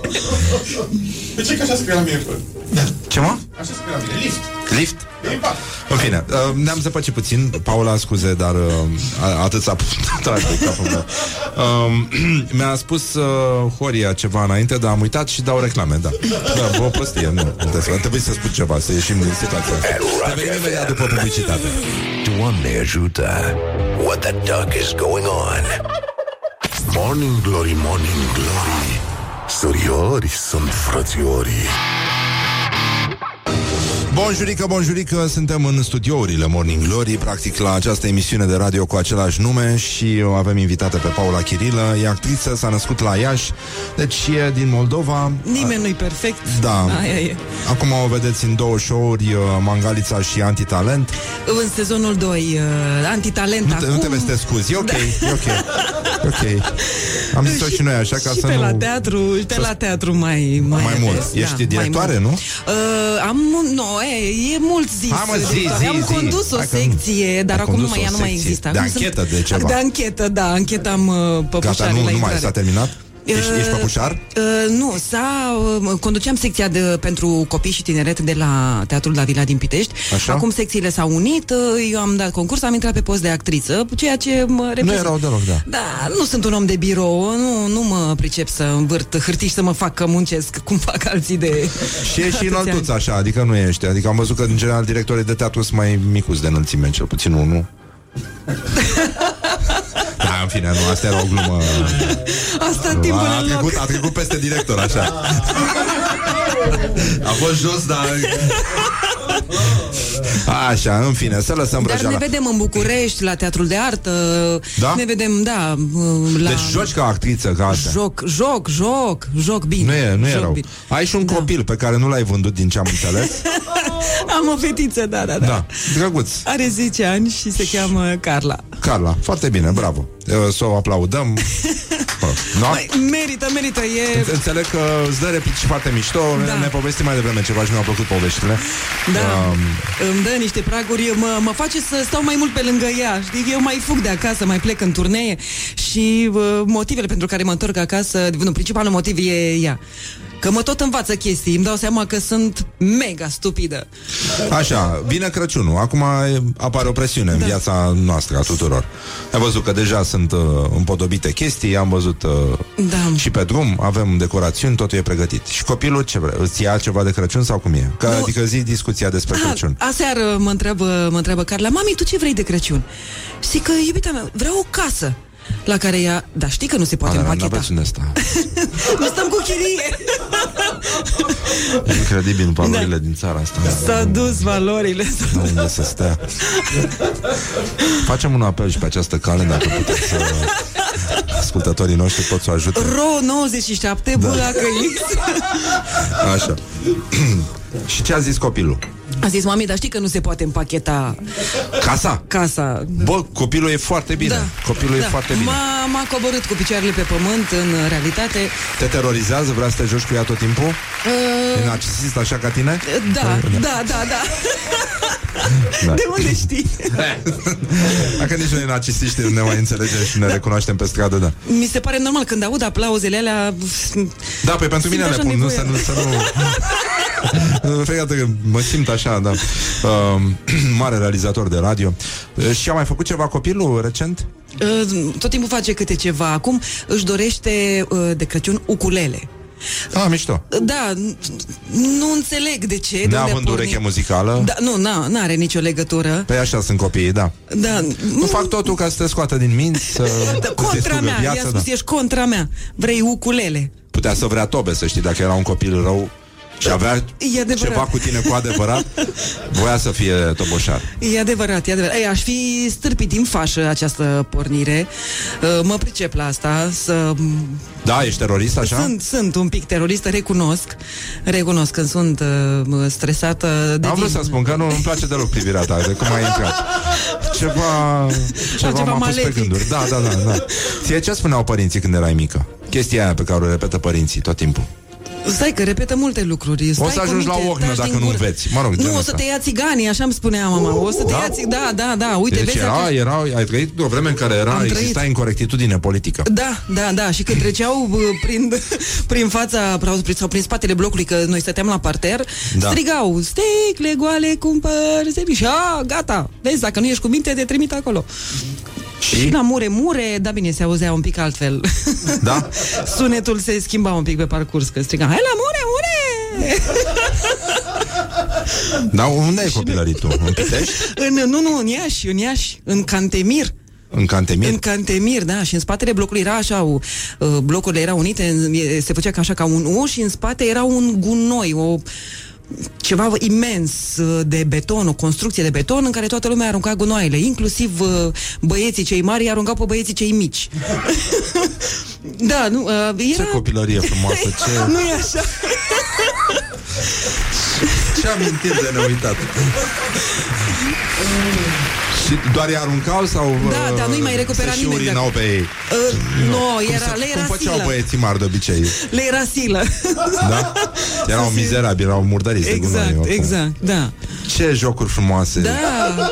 De ce că așa scrie la mine? Da, Ce mă? așa scrie la mine, lift. Lift? Din patru. În fine, uh, ne-am zăpăcit puțin Paula, scuze, dar uh, a- atât s-a putut [laughs] de capul meu uh, [clears throat] Mi-a spus uh, Horia ceva înainte, dar am uitat și dau reclame Da, da o prostie, nu Trebuie- Trebuie să spun ceva, să ieșim din situația asta Revenim imediat după publicitate Doamne ajută! What the duck is going on? Morning Glory, Morning Glory Săriori sunt frățiorii Bonjurică, bonjurică, suntem în studiourile Morning Glory, practic la această emisiune de radio cu același nume și o avem invitată pe Paula Chirilă, e actriță, s-a născut la Iași, deci e din Moldova. Nimeni nu-i perfect. Da. Aia e. Acum o vedeți în două show-uri, uh, Mangalița și Antitalent. În sezonul 2, uh, antitalent Nu te, acum. nu trebuie să te scuzi, e ok, e ok. E ok. Am zis-o și noi așa ca și să pe nu... la teatru, și pe la teatru mai mai, Mai mult. des, Ești mai directoare, mult. nu? Uh, am, nu, e, e mult zis. Hai, mă, zi, directoare. zi, am zi. condus o Hai că nu- secție, dar Ai acum nu condus mai, o ea nu mai secție. există. De Acum anchetă, sunt- de ceva. De anchetă, da, anchetă am uh, păpușarii Gata, nu, la nu mai intrare. s-a terminat? Ești, Uh, ești păpușar? Uh, nu, s-a, uh, conduceam secția de, pentru copii și tineret de la Teatrul Davila din Pitești. Așa. Acum secțiile s-au unit, uh, eu am dat concurs, am intrat pe post de actriță, ceea ce mă reprezintă. Nu erau deloc, da. Da, nu sunt un om de birou, nu, nu mă pricep să învârt hârtii și să mă fac că muncesc cum fac alții de... Și e și atâția înăltuț ani. așa, adică nu ești. Adică am văzut că, în general, directorii de teatru sunt mai micuți de înălțime, cel puțin unul. Da, în fine, nu, asta era o glumă. Asta timpul a, în loc. trecut, a trecut peste director, așa. [laughs] A fost jos, dar... [laughs] Așa, în fine, să lăsăm Dar ne vrăjeala. vedem în București, la Teatrul de Artă. Da? Ne vedem, da, la... Deci joci ca actriță, ca astea. Joc, joc, joc, joc bine. Nu e, nu e joc rău. bine. Ai și un copil pe care nu l-ai vândut din ce am înțeles. [laughs] Am o fetiță, da, da, da. Da, drăguț. Are 10 ani și se cheamă Carla. Carla, foarte bine, bravo. Uh, Să o aplaudăm. [laughs] No? Băi, merită, merită, e... Înțeleg că îți dă replici foarte mișto Da. Ne povesti mai devreme ceva și mi-au plăcut poveștile Da, Um, îmi dă niște praguri, mă, mă face să stau mai mult pe lângă ea, știi? Eu mai fug de acasă, mai plec în turnee și uh, motivele pentru care mă întorc acasă, nu, principalul motiv e ea. Că mă tot învață chestii, îmi dau seama că sunt mega stupidă. Așa, vine Crăciunul. Acum e- apare o presiune în Da. viața noastră a tuturor. Ai văzut că deja sunt uh, împodobite chestii, am văzut uh, Da. și pe drum, avem decorațiuni, totul e pregătit. Și copilul ce vrea? Îți ia ceva de Crăciun sau cum e? Că, Nu. adică zi discuția despre Ah, Crăciun. aseară mă întreabă, mă întreabă Carla, mami, tu ce vrei de Crăciun? Și zic că, iubita mea, vreau o casă. La care ea, dar știi că nu se poate Ana, împacheta. n-aveți unde sta. [laughs] Nu stăm cu chirie. Incredibil valorile din țara asta. S-a dus valorile. Nu unde să stea. Facem un apel și pe această cale, dacă puteți să... Ascultătorii noștri pot să o ajute. Ro 97, Da. da. bula că X. Așa. [clears throat] și ce a zis copilul? A zis, mami, dar știi că nu se poate împacheta Casa? casa. Bă, copilul e foarte bine. Da. Copilul e Da. foarte bine. M-a, m-a coborât cu picioarele pe pământ, în realitate. Te terorizează? Vrea să te joci cu ea tot timpul? Uh, E narcisist așa ca tine? da, da, da, da. [laughs] Da. De unde știi? [laughs] Dacă nici noi narcisiști ne mai înțelegem și ne recunoaștem pe stradă, da. Mi se pare normal când aud aplauzele alea Da, pe pentru Simt mine le așa pun, nu să nevoia. nu... Să nu... [laughs] [laughs] Fregată că mă simt așa, da. Uh, [clears throat] mare realizator de radio. Uh, și a mai făcut ceva copilul recent? Uh, tot timpul face câte ceva. Acum își dorește uh, de Crăciun ukulele. Ah, mișto. Da, n- nu înțeleg de ce. de unde a Neavând pornit. ureche muzicală. Da, nu, na, n-are nicio legătură. Pe așa sunt copiii, da. Da, Nu fac totul ca să te scoată din minți, să da, să-ți contra distrugă mea, viața, i-a spus, da. ești contra mea. Vrei ukulele. Putea să vrea tobe, să știi, dacă era un copil rău și avea E adevărat. ceva cu tine cu adevărat, [laughs] voia să fie toboșar. E adevărat, e adevărat. Ei, aș fi stârpit din fașă această pornire. Uh, Mă pricep la asta, să... Da, ești terorist așa? Sunt, sunt un pic teroristă, recunosc. Recunosc când sunt uh, stresată. De Am vrut din- să spun că nu îmi place deloc privirea ta, de cum ai intrat. [laughs] Ceva, ceva, ceva m-a pus pe malefic. gânduri. Da, da, da, da. Ție ce spuneau părinții când erai mică? Chestia aia pe care o repetă părinții tot timpul. Stai că repetă multe lucruri. Stai O să cu ajungi la minte, ochnă taci dacă din nu gură. înveți. Mă rog, genul Nu, o să ăsta. te ia țiganii, așa îmi spunea mama. O să te Da? ia țig... Da, da, da. Uite, Deci vezi era, acest- era, ai trăit o vreme în care era, Am exista trăit. incorectitudine politică. Da, da, da, și când treceau uh, prin, [laughs] prin fața sau prin spatele blocului, că noi stăteam la parter, Da. da. strigau, sticle goale, cumpăr, se și a, gata, vezi, dacă nu ești cu minte, te trimit acolo. Și? Și la mure, mure, da bine, se auzea un pic altfel. [laughs] Da? Sunetul se schimba un pic pe parcurs, că striga, hai la mure, mure! [laughs] Dar unde ai copilărit tu? În Pitești? [laughs] în, nu, nu, în Iași, în Iași, în Cantemir. În Cantemir? În Cantemir, da, și în spatele blocului era așa, o, uh, blocurile erau unite, în- e- se făcea ca așa ca un U și în spate era un gunoi, o ceva imens uh, de beton, o construcție de beton în care toată lumea arunca gunoaiele, inclusiv uh, băieții cei mari aruncau pe băieții cei mici. [laughs] da, nu, uh, era... Ce copilărie frumoasă, [laughs] ce, nu e așa. ce amintiri de neuitat. [laughs] Și doar îi aruncau sau Da, uh, dar nu-i mai recupera se și nimeni, urinau dar- pe ei? Uh, nu, Cum, era, se, le cum era făceau silă. băieții mari de obicei? Le era silă. [laughs] Da? Erau [laughs] mizerabili, erau murdăriți de gunoi. Exact, oricum. exact, da. Ce jocuri frumoase Da.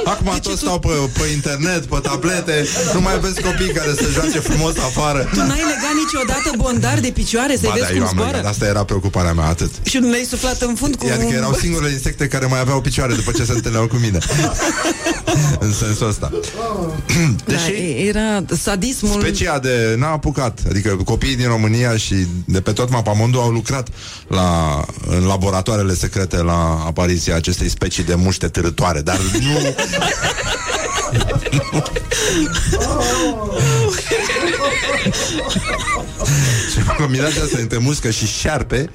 Acum Deci toți tu- stau pe, pe internet, pe tablete Nu mai vezi copii care se joace frumos afară Tu n-ai legat niciodată bondar de picioare să-i Ba da, vezi eu cum am zboară? legat, asta era preocuparea mea, atât Și nu le-ai suflat în fund cu... Adică erau singurele insecte care mai aveau picioare după ce se întâlneau cu mine [laughs] În sensul ăsta. [clears throat] Da, e- era sadismul... Specia de n-a apucat. Adică copiii din România și de pe tot mapamondul Au lucrat la, în laboratoarele secrete La apariția acestei specii de muște târătoare Dar nu [laughs] Și combinația asta între muscă și șarpe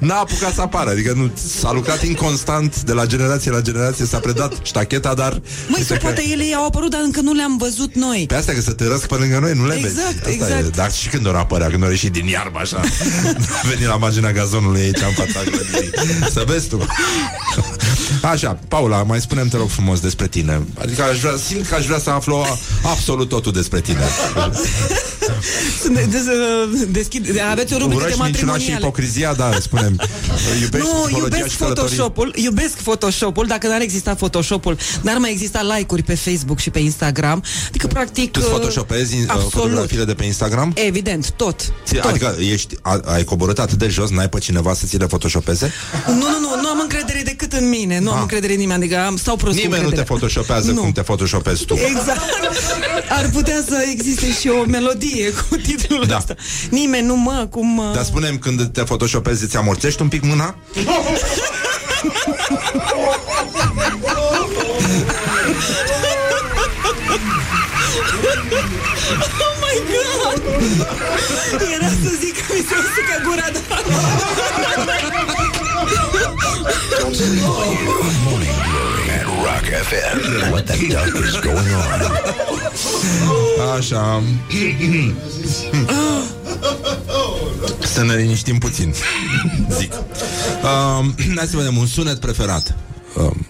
N-a apucat să apară Adică nu, s-a lucrat inconstant De la generație la generație S-a predat ștacheta, dar Măi, uite sau că- poate ele au apărut, dar încă nu le-am văzut noi. Pe astea că să te răsc pe lângă noi Nu le Exact, vezi Asta exact. E. Dar și când ori apărea Când ori ieșit din iarbă așa [laughs] A venit la marginea gazonului aici În fața grădinii Să vezi tu Așa, Paula, mai spunem te rog frumos despre tine Adică aș vrea, simt că aș vrea să aflu a- absolut totul despre tine [laughs] Sunt de, de, de, deschid, aveți o rubrică de Urăși minciuna și matrimoniale. ipocrizia, da, spunem. Iubești Nu, psihologia iubesc și călătorii? Photoshop-ul, iubesc Photoshop-ul, dacă n-ar exista Photoshop-ul, n-ar mai exista like-uri pe Facebook și pe Instagram, adică practic... Tu îți uh, photoshopezi uh, absolut. fotografiile de pe Instagram? Evident, tot. Ți- tot. Adică ești, a, ai coborât atât de jos, n-ai pe cineva să ți le photoshopeze? Nu, nu, nu, nu am încredere decât în mine, nu am Ah. Încredere în nimeni, adică am, stau prost cu Nimeni nu te încredere. photoshopează Nu. cum te photoshopezi tu. Exact. Ar putea să existe și o melodie cu titlul Da. ăsta. Nimeni nu mă, cum... uh, Dar spunem când te photoshopezi, îți amorțești un pic mâna? Oh my god! Era să zic că mi se usucă gura, dar... FM. What the duck is going on? Așa. Să ne liniștim puțin, zic. Um, hai să vedem, un sunet preferat. Um,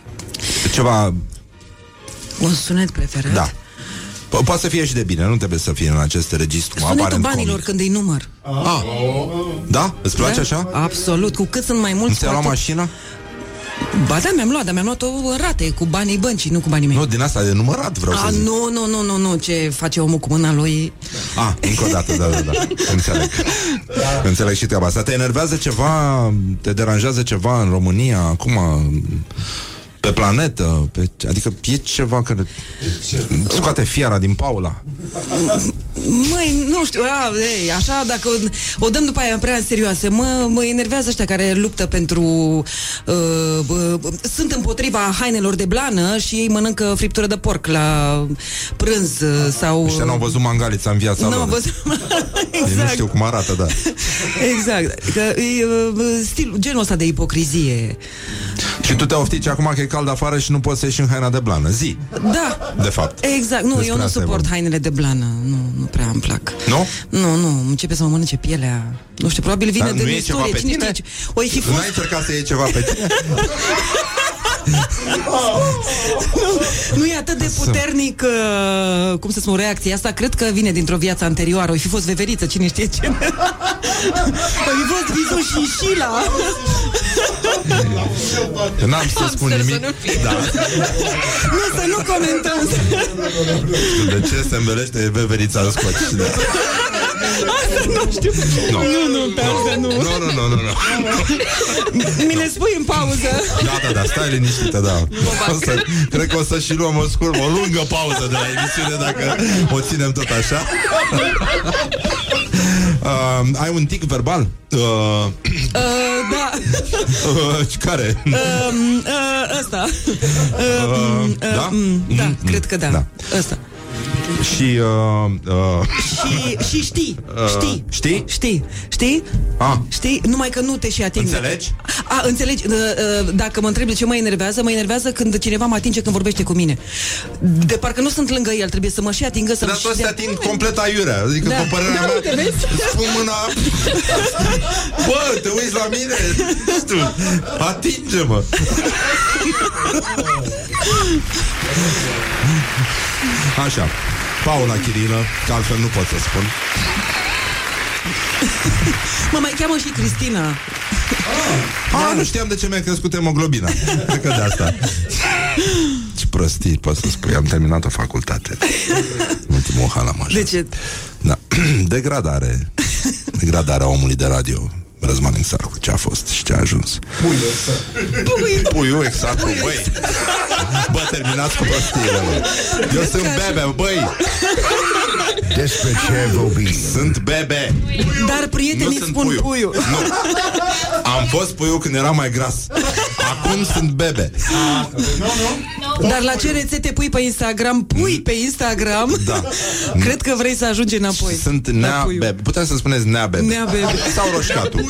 ceva, Un sunet preferat? da. Po- poate să fie și de bine, nu trebuie să fie în acest registru Sunetul aparent banilor comic. când îi număr. Ah. Da? Îți place Da? așa? Absolut, cu cât sunt mai mulți Nu ți-ai cu luat atât- mașina? Ba da, mi-am luat, dar mi-am luat-o în rate, cu banii băncii, nu cu banii mei. Nu, din asta de numărat vreau A, să zic. nu, nu, nu, nu, nu, ce face omul cu mâna lui Ah, încă o dată, da, da, da. Înțeleg. Înțeleg și treaba asta. Te enervează ceva, te deranjează ceva în România, acum, pe planetă, pe, adică e ceva care scoate fiara din Paula. Măi, nu știu, a, ei, așa, dacă o, o dăm după aia prea serioasă, mă, mă enervează ăștia care luptă pentru... Uh, uh, sunt împotriva hainelor de blană și ei mănâncă friptură de porc la prânz uh, sau... Ăștia n-au văzut mangalița în viața Nu, lor. văzut... [laughs] [laughs] Ei nu exact, știu cum arată, da. exact. Că e uh, stil, genul ăsta de ipocrizie. Și tu te oftici acum că e cald afară și nu poți să ieși în haina de blană. Zi, Da, de fapt. exact. Nu, Despre eu nu asta e suport vorba. hainele de blană. Nu, nu prea îmi plac. Nu? Nu, nu, începe să mă mănânce pielea. Nu știu, probabil vine Dar de nu e ceva istorie. pe Cine tine? știe? ce- O fi Nu fost ai încercat să iei ceva pe tine? [laughs] Nu e atât de puternic, uh, cum să spun, reacția asta. Cred că vine dintr-o viață anterioară. O fi fost veveriță, cine știe ce. o fi fost Vizu și Sheila. N-am să spun Hamster să nimic. nu fie. Da. nu, să nu comentăm. De ce se îmbelește veverița în scoci? Da. [laughs] Asta nu știu. Nu. Nu, nu, pe asta nu. Nu, nu, nu, nu, nu. Mi le spui în pauză. Da, da, da, stai liniștită, da. O să, cred că o să și luăm o, scur, o lungă pauză de la emisiune dacă o ținem tot așa. Uh, ai un tic verbal? Uh, Uh, da. uh, care? Um, uh, ăsta. Uh, Uh, uh, da? mm, da, Mm, cred că da. da. Ăsta. Și uh, uh, Și, și știi, Uh, știi. știi? Știi, știi? Ah. Știi? Numai că nu te și atinge. Înțelegi? A, înțelegi? Uh, uh, Dacă mă întreb de ce mă enervează, mă enervează când cineva mă atinge când vorbește cu mine. De parcă nu sunt lângă el, trebuie să mă și atingă să Dar toți te ating complet aiurea Adică Da. da. cu părerea Da, mea uite, vezi? îți Pun mâna Bă, te uiți la mine Nu știu Atinge-mă Așa Paula Chirilă Că altfel nu pot să spun Mă mai cheamă și Cristina. Ah, nu știam de ce mi-a crescut hemoglobina Cred că de asta Ce prostii poți să spui Am terminat o facultate Ultimul hala major De ce? Da. [clears throat] Degradare. Degradarea omului de radio. Răzman Exarcu, ce a fost și ce a ajuns. Pui. Puiul Exarcu, [laughs] băi. Bă, terminați cu prostiile, bă. Eu sunt bebe, băi. Despre ce vorbim? Sunt bebe. Dar prietenii Nu sunt spun puiul. puiul. Nu. Am fost puiul când era mai gras. Acum sunt bebe. Dar la ce rețete pui pe Instagram? Pui pe Instagram? Da. Cred că vrei să ajungi înapoi. Sunt La nea puiul. bebe. Puteți să spuneți nea bebe. Nea bebe. Sau roșcatul.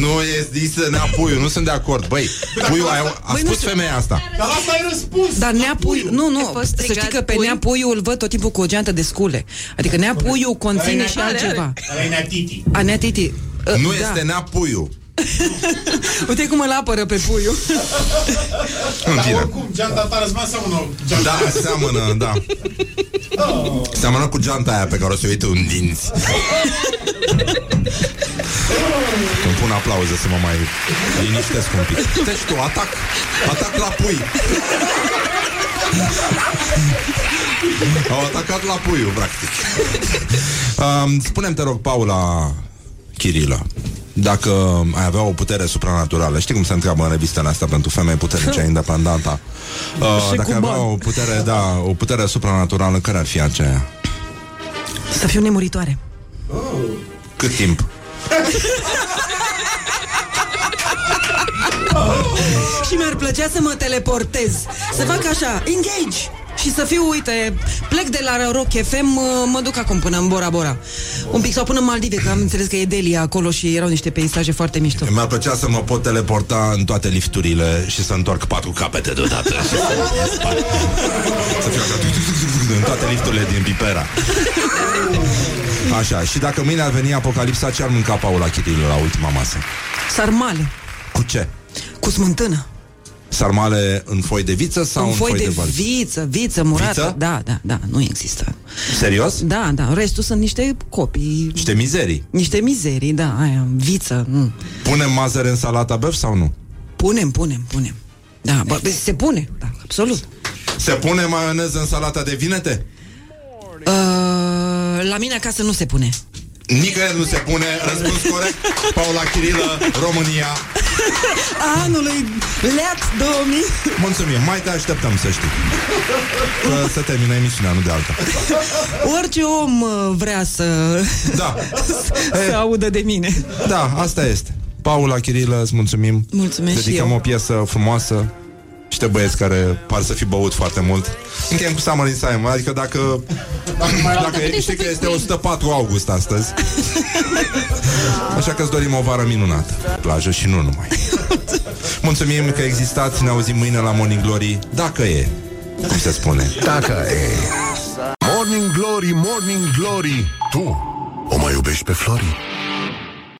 Nu e zis nea puiul, nu sunt de acord. Băi, puiul, a, a Băi, nu spus știu. femeia asta. Dar asta ai răspuns. Dar neapuiu, nu, Ai nu, fost să știi strigat că pe pui? neapuiu îl văd tot timpul cu o geantă de scule. Adică neapuiu conține și Are, are. altceva. Ăla e neatiti. A, neatiti. Nu da. este nea puiul. [laughs] Uite cum îl apără pe puiul. În Dar fine. oricum, geanta ta răzma seamănă geanta Da, seamănă, da. Seamănă cu geanta aia pe care o să o uite în dinți. Când pun aplauze să mă mai liniștesc un pic. Deci tu, atac. Atac la pui. Au atacat la puiul, practic. Um, spune-mi, te rog, Paula Chirilă, dacă ai avea o putere supranaturală, știi cum se întreabă în revistele astea pentru femei puternice [laughs] independentă? Uh, Și dacă cu ai avea bani. o putere, da, o putere supranaturală, care ar fi aceea? Să fiu nemuritoare. Cât timp? [laughs] Și mi-ar plăcea să mă teleportez Să fac așa, engage și să fiu, uite, plec de la Rock FM, mă, mă duc acum până în Bora Bora. Un pic sau până în Maldive, că am înțeles că e Delia acolo și erau niște peisaje foarte mișto. Mi-ar plăcea să mă pot teleporta în toate lifturile și să întorc patru capete deodată. Și [laughs] să să fiu așa, în toate lifturile din Pipera. Așa, și dacă mâine ar veni apocalipsa, ce ar mânca Paula Chirilă la ultima masă? Sarmale, Cu ce? cu smântână. Sarmale în foi de viță sau în foi de, de varză? viță, viță murată. Viță? Da, da, da, nu există. Serios? Da, da, restul sunt niște copii, Niște mizerii. niște mizerii, da, aia, viță, nu. Punem mazăre în salata băf sau nu? Punem, punem, punem. Da, bă, se pune, da, absolut. Se pune maioneză în salata de vinete? Uh, la mine acasă nu se pune. Nicăieri nu se pune. Răspuns corect. Paula Chirilă, România. Anului Leac 2000. Mulțumim, mai te așteptăm să știi Că să termină emisiunea, nu de alta Orice om uh, vrea să, Da, [laughs] să audă de mine. da, asta este Paula Chirilă, îți mulțumim Mulțumesc și Dedicăm eu. o piesă frumoasă Niște băieți care par să fi băut foarte mult. Încheiem cu Summer in Simon Adică dacă Dacă știi că este 104 august astăzi. [laughs] Așa că îți dorim o vară minunată. Plajă și nu numai. Mulțumim că existați Ne auzim mâine la Morning Glory Dacă e. Cum se spune? Dacă e. Morning Glory, Morning Glory. Tu o mai iubești pe Flori?